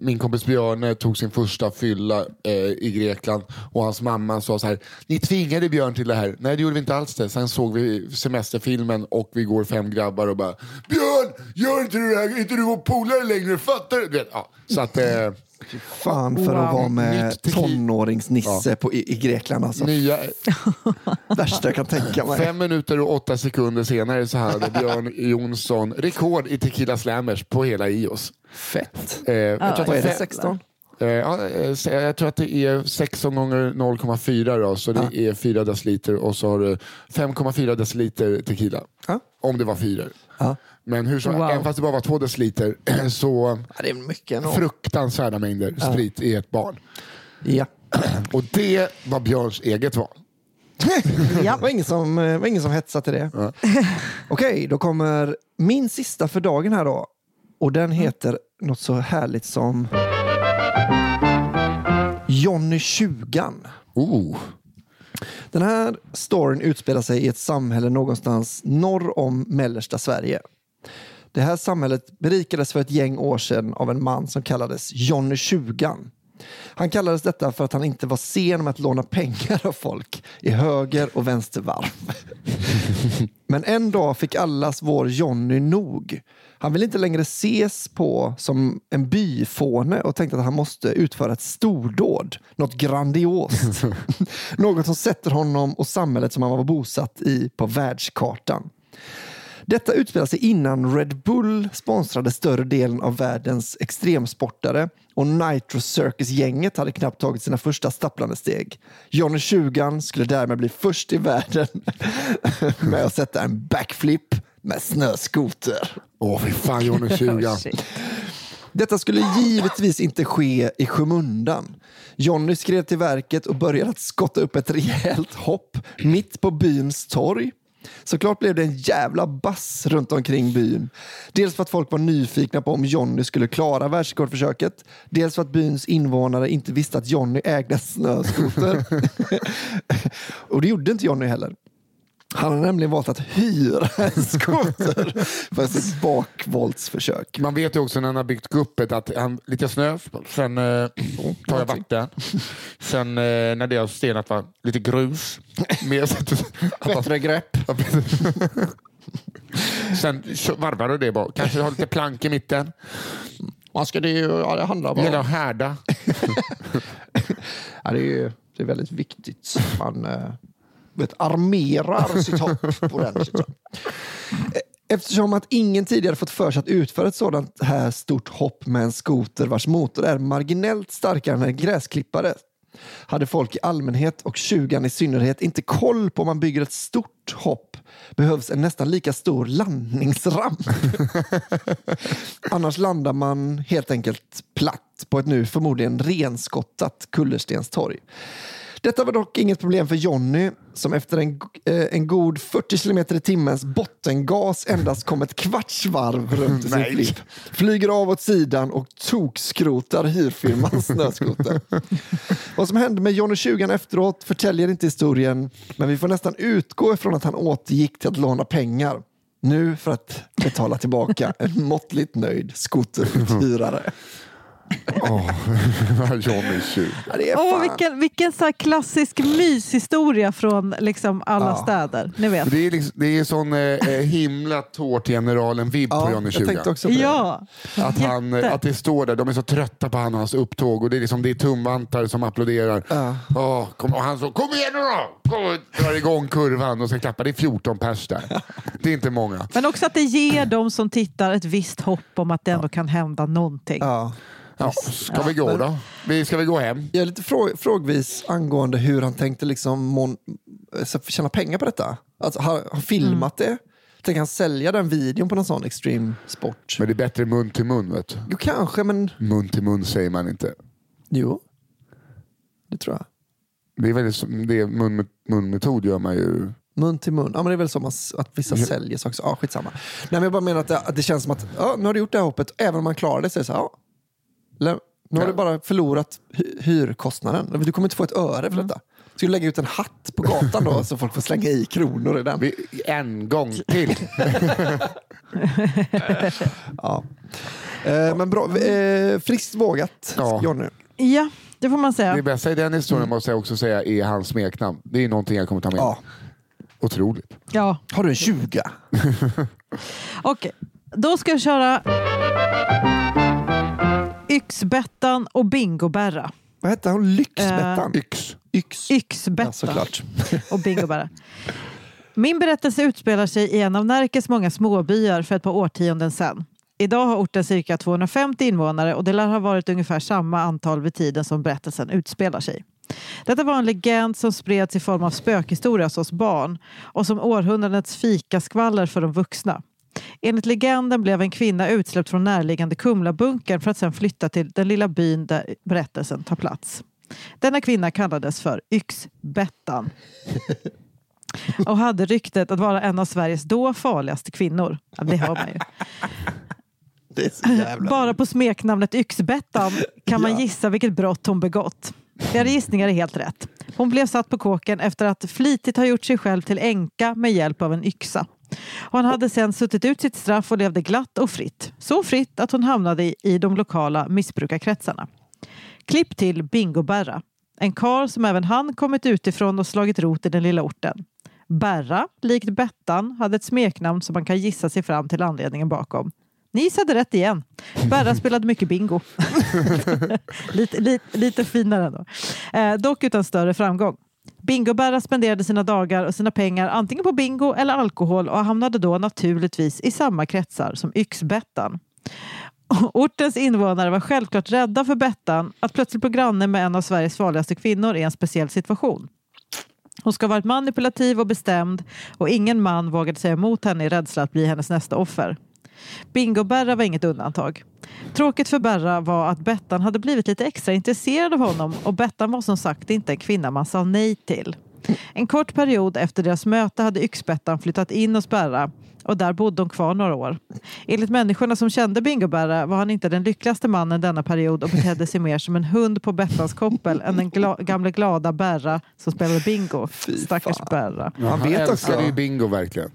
min kompis Björne tog sin första fylla eh, i Grekland och hans mamma sa så här, ni tvingade Björn till det här. Nej det gjorde vi inte alls det. Sen såg vi semesterfilmen och vi går fem grabbar och bara, Björn, gör inte du det här, inte du vår polare längre, fattar du? Du vet, Ja, så att, eh, Fan för wow. att vara med tonåringsnisse ja. i, i Grekland alltså. Nya... Värsta jag kan tänka mig. Fem minuter och åtta sekunder senare så hade Björn Jonsson rekord i Tequila Slammers på hela IOS. Fett. Eh, jag tror att är det 16? Eh, eh, jag tror att det är 16 gånger 0,4 då, så det ja. är 4 deciliter och så har du 5,4 deciliter tequila. Om det var 4. Men hur som, Wow. även fast det bara var 2 deciliter så Ja, det är mycket ändå. fruktansvärda mängder sprit i ett barn. Ja. Och det var Björns eget val. Det var ingen som, eh, var ingen som hetsade till det. Okej, då kommer min sista för dagen här då. Och den heter något så härligt som Johnny Tjugan. Oh. Den här storyn utspelar sig i ett samhälle någonstans norr om mellersta Sverige. Det här samhället berikades för ett gäng år sedan av en man som kallades Johnny Tjugan. Han kallades detta för att han inte var sen med att låna pengar av folk i höger och vänster varv. Men en dag fick allas vår Johnny nog. Han vill inte längre ses på som en byfåne och tänkte att han måste utföra ett stordåd. Något grandiost. Något som sätter honom och samhället som han var bosatt i på världskartan. Detta utspelar sig innan Red Bull sponsrade större delen av världens extremsportare och Nitro Circus-gänget hade knappt tagit sina första stapplande steg. Johnny Tjugan skulle därmed bli först i världen med att sätta en backflip med snöskoter. Åh fy fan Johnny 20. Shit. Detta skulle givetvis inte ske i skymundan. Johnny skrev till verket och började att skotta upp ett rejält hopp mitt på byns torg. Såklart blev det en jävla bass runt omkring byn. Dels för att folk var nyfikna på om Johnny skulle klara världsrekordförsöket. Dels för att byns invånare inte visste att Johnny ägde snöskoter. och det gjorde inte Johnny heller. Han har nämligen valt att hyra en skoter för sitt bakvoltsförsök. Man vet ju också när han har byggt guppet att han, lite snö, sen eh, tar jag vatten. Sen eh, när det har stenat va, lite grus. Mer Bättre grepp. Sen varvar du det bara. Kanske har lite plank i mitten. Man ska det, ju- ja, det handlar Det gäller att härda. ja, det, är, ju- det är väldigt viktigt. Man eh, vet, armerar sitt hopp ordentligt. så. Eftersom att ingen tidigare fått för sig att utföra ett sådant här stort hopp med en skoter vars motor är marginellt starkare än en gräsklippare hade folk i allmänhet och tjugan i synnerhet inte koll på om man bygger ett stort hopp behövs en nästan lika stor landningsramp. Annars landar man helt enkelt platt på ett nu förmodligen renskottat kullerstenstorg. Detta var dock inget problem för Jonny som efter en, eh, en god 40 km i timmens bottengas endast kom ett kvarts varv runt sin flipp. Flyger av åt sidan och tokskrotar hyrfirmans snöskoter. Vad som hände med Jonny 20 efteråt förtäljer inte historien men vi får nästan utgå ifrån att han återgick till att låna pengar. Nu för att betala tillbaka en måttligt nöjd skoteruthyrare. Åh, Johnny tjuv. Ja, fan- vilken vilken så här klassisk myshistoria från liksom alla Ja. städer. Ni vet. Det är, liksom, det är sån eh, eh, himla Tårtgeneralen-vibb på Ja, Johnny jag 20. tänkte också på det. Ja, Att, han, Jätte. att det står där, de är så trötta på han och hans upptåg och det är, liksom, det är tumvantar som applåderar. Ja. Åh, kom, och han så, kom igen nu då! Kom, drar igång kurvan och ska klappa. Det är 14 pers där. Det är inte många. men också att det ger de som tittar ett visst hopp om att det ändå kan hända någonting. Ja. Ska vi gå då? Vi, ska vi gå hem? Jag är lite frå frågvis angående hur han tänkte liksom mon- så tjäna pengar på detta. Alltså, har han filmat Mm. det? Tänker han sälja den videon på någon sån extreme sport? Men det är bättre mun till mun. Vet du. Jo, kanske, men Mun till mun säger man inte. jo. Det tror jag. Det är väldigt, det är mun, munmetod gör man ju. Mun till mun. Ja, men det är väl som att vissa säljer saker. Ja, skitsamma. Nej, men jag bara menar att det, att det känns som att ja, nu har du gjort det här hoppet. Även om man klarar det så är det så här, ja. Lä- Nu har Ja. du bara förlorat hy- hyrkostnaden. Du kommer inte få ett öre Mm. för detta. Ska du lägga ut en hatt på gatan då så folk får slänga i kronor i den? En gång till. Ja. Eh, men bra. Eh, friskt vågat, Ja. Jonny. Ja, det får man säga. Det bästa i den historien måste jag också säga är hans smeknamn. Det är någonting jag kommer ta med. Ja. Otroligt. Ja. Har du en 20? Okej, då ska jag köra Yxbettan och Bingoberra. Vad hette hon? Lyxbettan? Yx. Yx. Yxbettan Ja, såklart. och Bingoberra. Min berättelse utspelar sig i en av Närkes många småbyar för ett par årtionden sedan. Idag har orten cirka 250 invånare och det lär ha varit ungefär samma antal vid tiden som berättelsen utspelar sig. Detta var en legend som spreds i form av spökhistoria hos oss barn och som århundradets fikaskvaller för de vuxna. Enligt legenden blev en kvinna utsläppt från närliggande Kumlabunkern för att sedan flytta till den lilla byn där berättelsen tar plats. Denna kvinna kallades för Yxbettan och hade ryktet att vara en av Sveriges då farligaste kvinnor. Ja, det hör man ju. Bara på smeknamnet Yxbettan kan man Ja. gissa vilket brott hon begått. Era gissningar är helt rätt. Hon blev satt på kåken efter att flitigt ha gjort sig själv till änka med hjälp av en yxa. Och han hade sedan suttit ut sitt straff och levde glatt och fritt. Så fritt att hon hamnade i, de lokala missbrukarkretsarna. Klipp till Bingo-Berra. En karl som även han kommit utifrån och slagit rot i den lilla orten. Berra, likt Bettan, hade ett smeknamn som man kan gissa sig fram till anledningen bakom. Ni gissade rätt igen. Berra spelade mycket bingo. lite, lite, lite finare ändå. Eh, dock utan större framgång. Bingo-Berra spenderade sina dagar och sina pengar antingen på bingo eller alkohol och hamnade då naturligtvis i samma kretsar som Yxbettan. Ortens invånare var självklart rädda för Bettan att plötsligt bli granne med en av Sveriges farligaste kvinnor i en speciell situation. Hon ska ha varit manipulativ och bestämd och ingen man vågade säga emot henne i rädsla att bli hennes nästa offer. Bingo-Berra var inget undantag. Tråkigt för Berra var att Bettan hade blivit lite extra intresserad av honom och Bettan var som sagt inte en kvinna man sa nej till. En kort period efter deras möte hade Yxbettan flyttat in hos Berra och där bodde hon kvar några år. Enligt människorna som kände Bingo-Berra var han inte den lyckligaste mannen denna period och betedde sig mer som en hund på Bettans koppel än den gla- gamle glada Berra som spelade bingo. Fy Stackars fan. Berra. Han vet älskade ju bingo verkligen.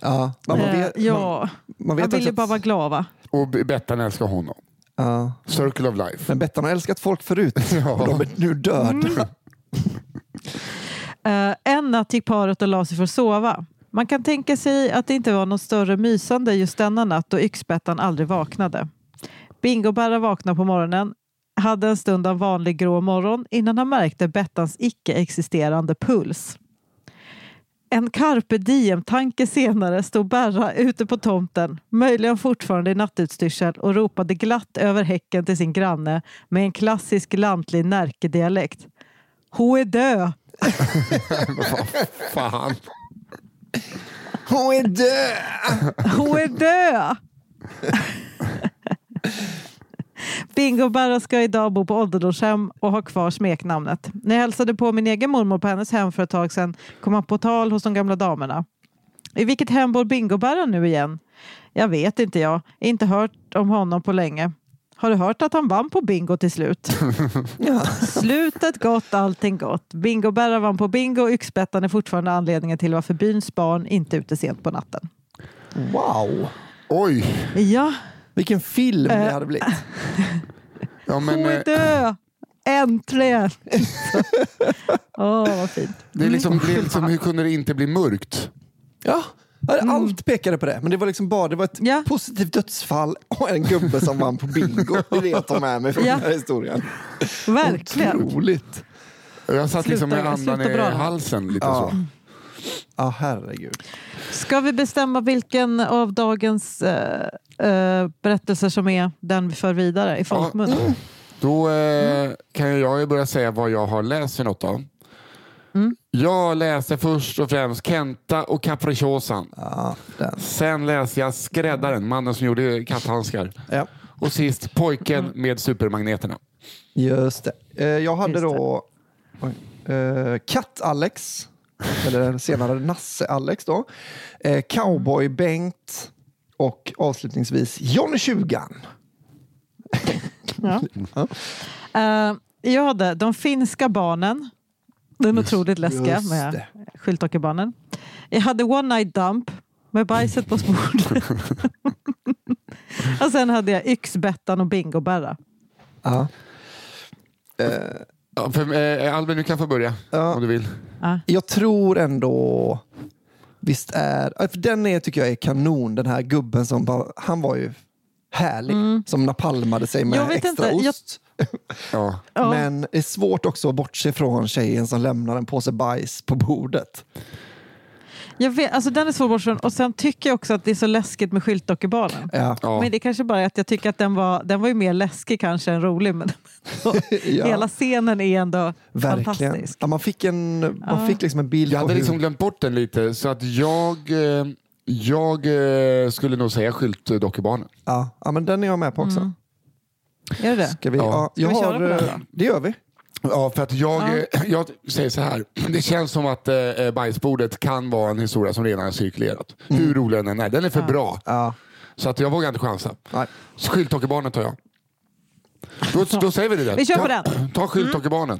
Ja, man, man Eh, vet, ja, man, man vet han ville också bara vara glad va? Och Bettan älskar honom. ja. Circle of life. Men Bettan har älskat folk förut. Ja. Och de är nu döda. Eh, en natt gick paret och la sig för att sova. Man kan tänka sig att det inte var något större mysande just denna natt då Yxbettan aldrig vaknade. Bingo-Berra vaknade på morgonen, hade en stund av vanlig grå morgon innan han märkte Bettans icke-existerande puls. En carpe diem-tanke senare stod Berra ute på tomten, möjligen fortfarande i nattutstyrsel och ropade glatt över häcken till sin granne med en klassisk lantlig Närke-dialekt. Hon är död! Fan. Hon är död! Hon är död! Bingo-Barra ska idag bo på ålderdomshem och ha kvar smeknamnet. När jag hälsade på min egen mormor på hennes hem för ett tag sedan kom han på tal hos de gamla damerna. I vilket hem bor Bingo-Barra nu igen? Jag vet inte jag. Inte hört om honom på länge. Har du hört att han vann på bingo till slut? Ja. Slutet gott, allting gott. Bingo-Berra vann på bingo och yxbettan är fortfarande anledningen till varför byns barn inte är ute sent på natten. Wow, Oj! Ja, vilken film det Eh. hade blivit. Ja, men, hon är eh, död! Äntligen! Åh, vad fint. det är liksom, det är liksom, hur kunde det inte bli mörkt? Ja, allt pekade på det. Men det var liksom bara det var ett Mm. Ja. positivt dödsfall och en gubbe som vann på bingo. Det är det jag tar med mig från Ja. den här historien. Verkligen. Otroligt. Jag satt liksom med Sluta- andan sluta i bra. halsen lite Ja. så. Ja, herregud. Ska vi bestämma vilken av dagens eh, eh, berättelser som är den vi för vidare i folkmun? Då eh, kan ju jag ju börja säga vad jag har läst för något av. Mm. Jag läste först och främst Kenta och Capricciosan. Ja, den. Sen läste jag Skräddaren, mannen som gjorde katthandskar. Ja, Och sist Pojken med supermagneterna. just det. Eh, Jag hade Just då eh, Katt-Alex, eller senare Nasse-Alex då. Eh, Cowboy-Bengt och avslutningsvis Johnny Tjugan. Ja. Eh, jag hade De finska barnen. Den otroligt läskiga just med det. skyltdockebarnen. Jag hade One Night Dump med bajset på bordet. och sen hade jag Yxbettan och Bingo-Berra. Ja. Eh, Ja, för, eh, Albin, du kan få börja Ja. om du vill. Jag tror ändå... Visst är... För den är, tycker jag är kanon, den här gubben som bara... Han var ju härlig, som napalmade sig med Jag vet extra inte, jag- ost. Ja. Ja. Men det är svårt också att bortse från tjejen som lämnar en påse bajs på bordet. Jag vet, alltså den är svår bort från. Och sen tycker jag också att det är så läskigt med skyltdockebarnen. Ja. Ja. Men det är kanske bara är att jag tycker att den var, den var ju mer läskig kanske än rolig. Men Ja. hela scenen är ändå Verkligen. fantastisk. Ja, man fick, en, man Ja. fick liksom en bild Jag hade hur... liksom glömt bort den lite så att jag, eh, jag eh, skulle nog säga Skyltdockebarnen. Ja, ja, men den är jag med på också. Är det det? Ska vi, Ja. ja. Ska jag vi köra har, på den eh, då? Det gör vi. Ja, för att jag, Ja. eh, jag säger så här. Det känns som att eh, bajsbordet kan vara en historia som redan har cirkulerat. Hur rolig den än är. Den är för bra. Ja. Så att jag vågar inte chansa. Nej. Skyltdockebarnen tar jag. Då, då säger vi det. Där. Vi kör på ta, den. Ta Skyltdockebarnen.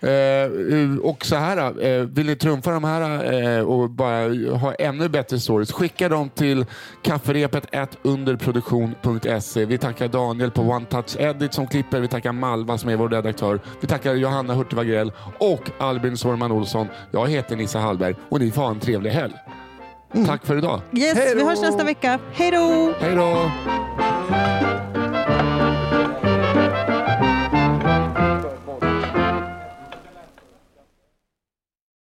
Eh, och så här, eh, vill ni trumfa de här eh, och bara ha ännu bättre stories, skicka dem till kafferepet underproduktion.se. Vi tackar Daniel på One Touch Edit som klipper. Vi tackar Malva som är vår redaktör. Vi tackar Johanna Hurtig Wagrell och Albin Sorman Olsson. Jag heter Nissa Hallberg och ni får ha en trevlig helg. Tack för idag. Yes, Hej vi hörs nästa vecka. Hej då! Hej då!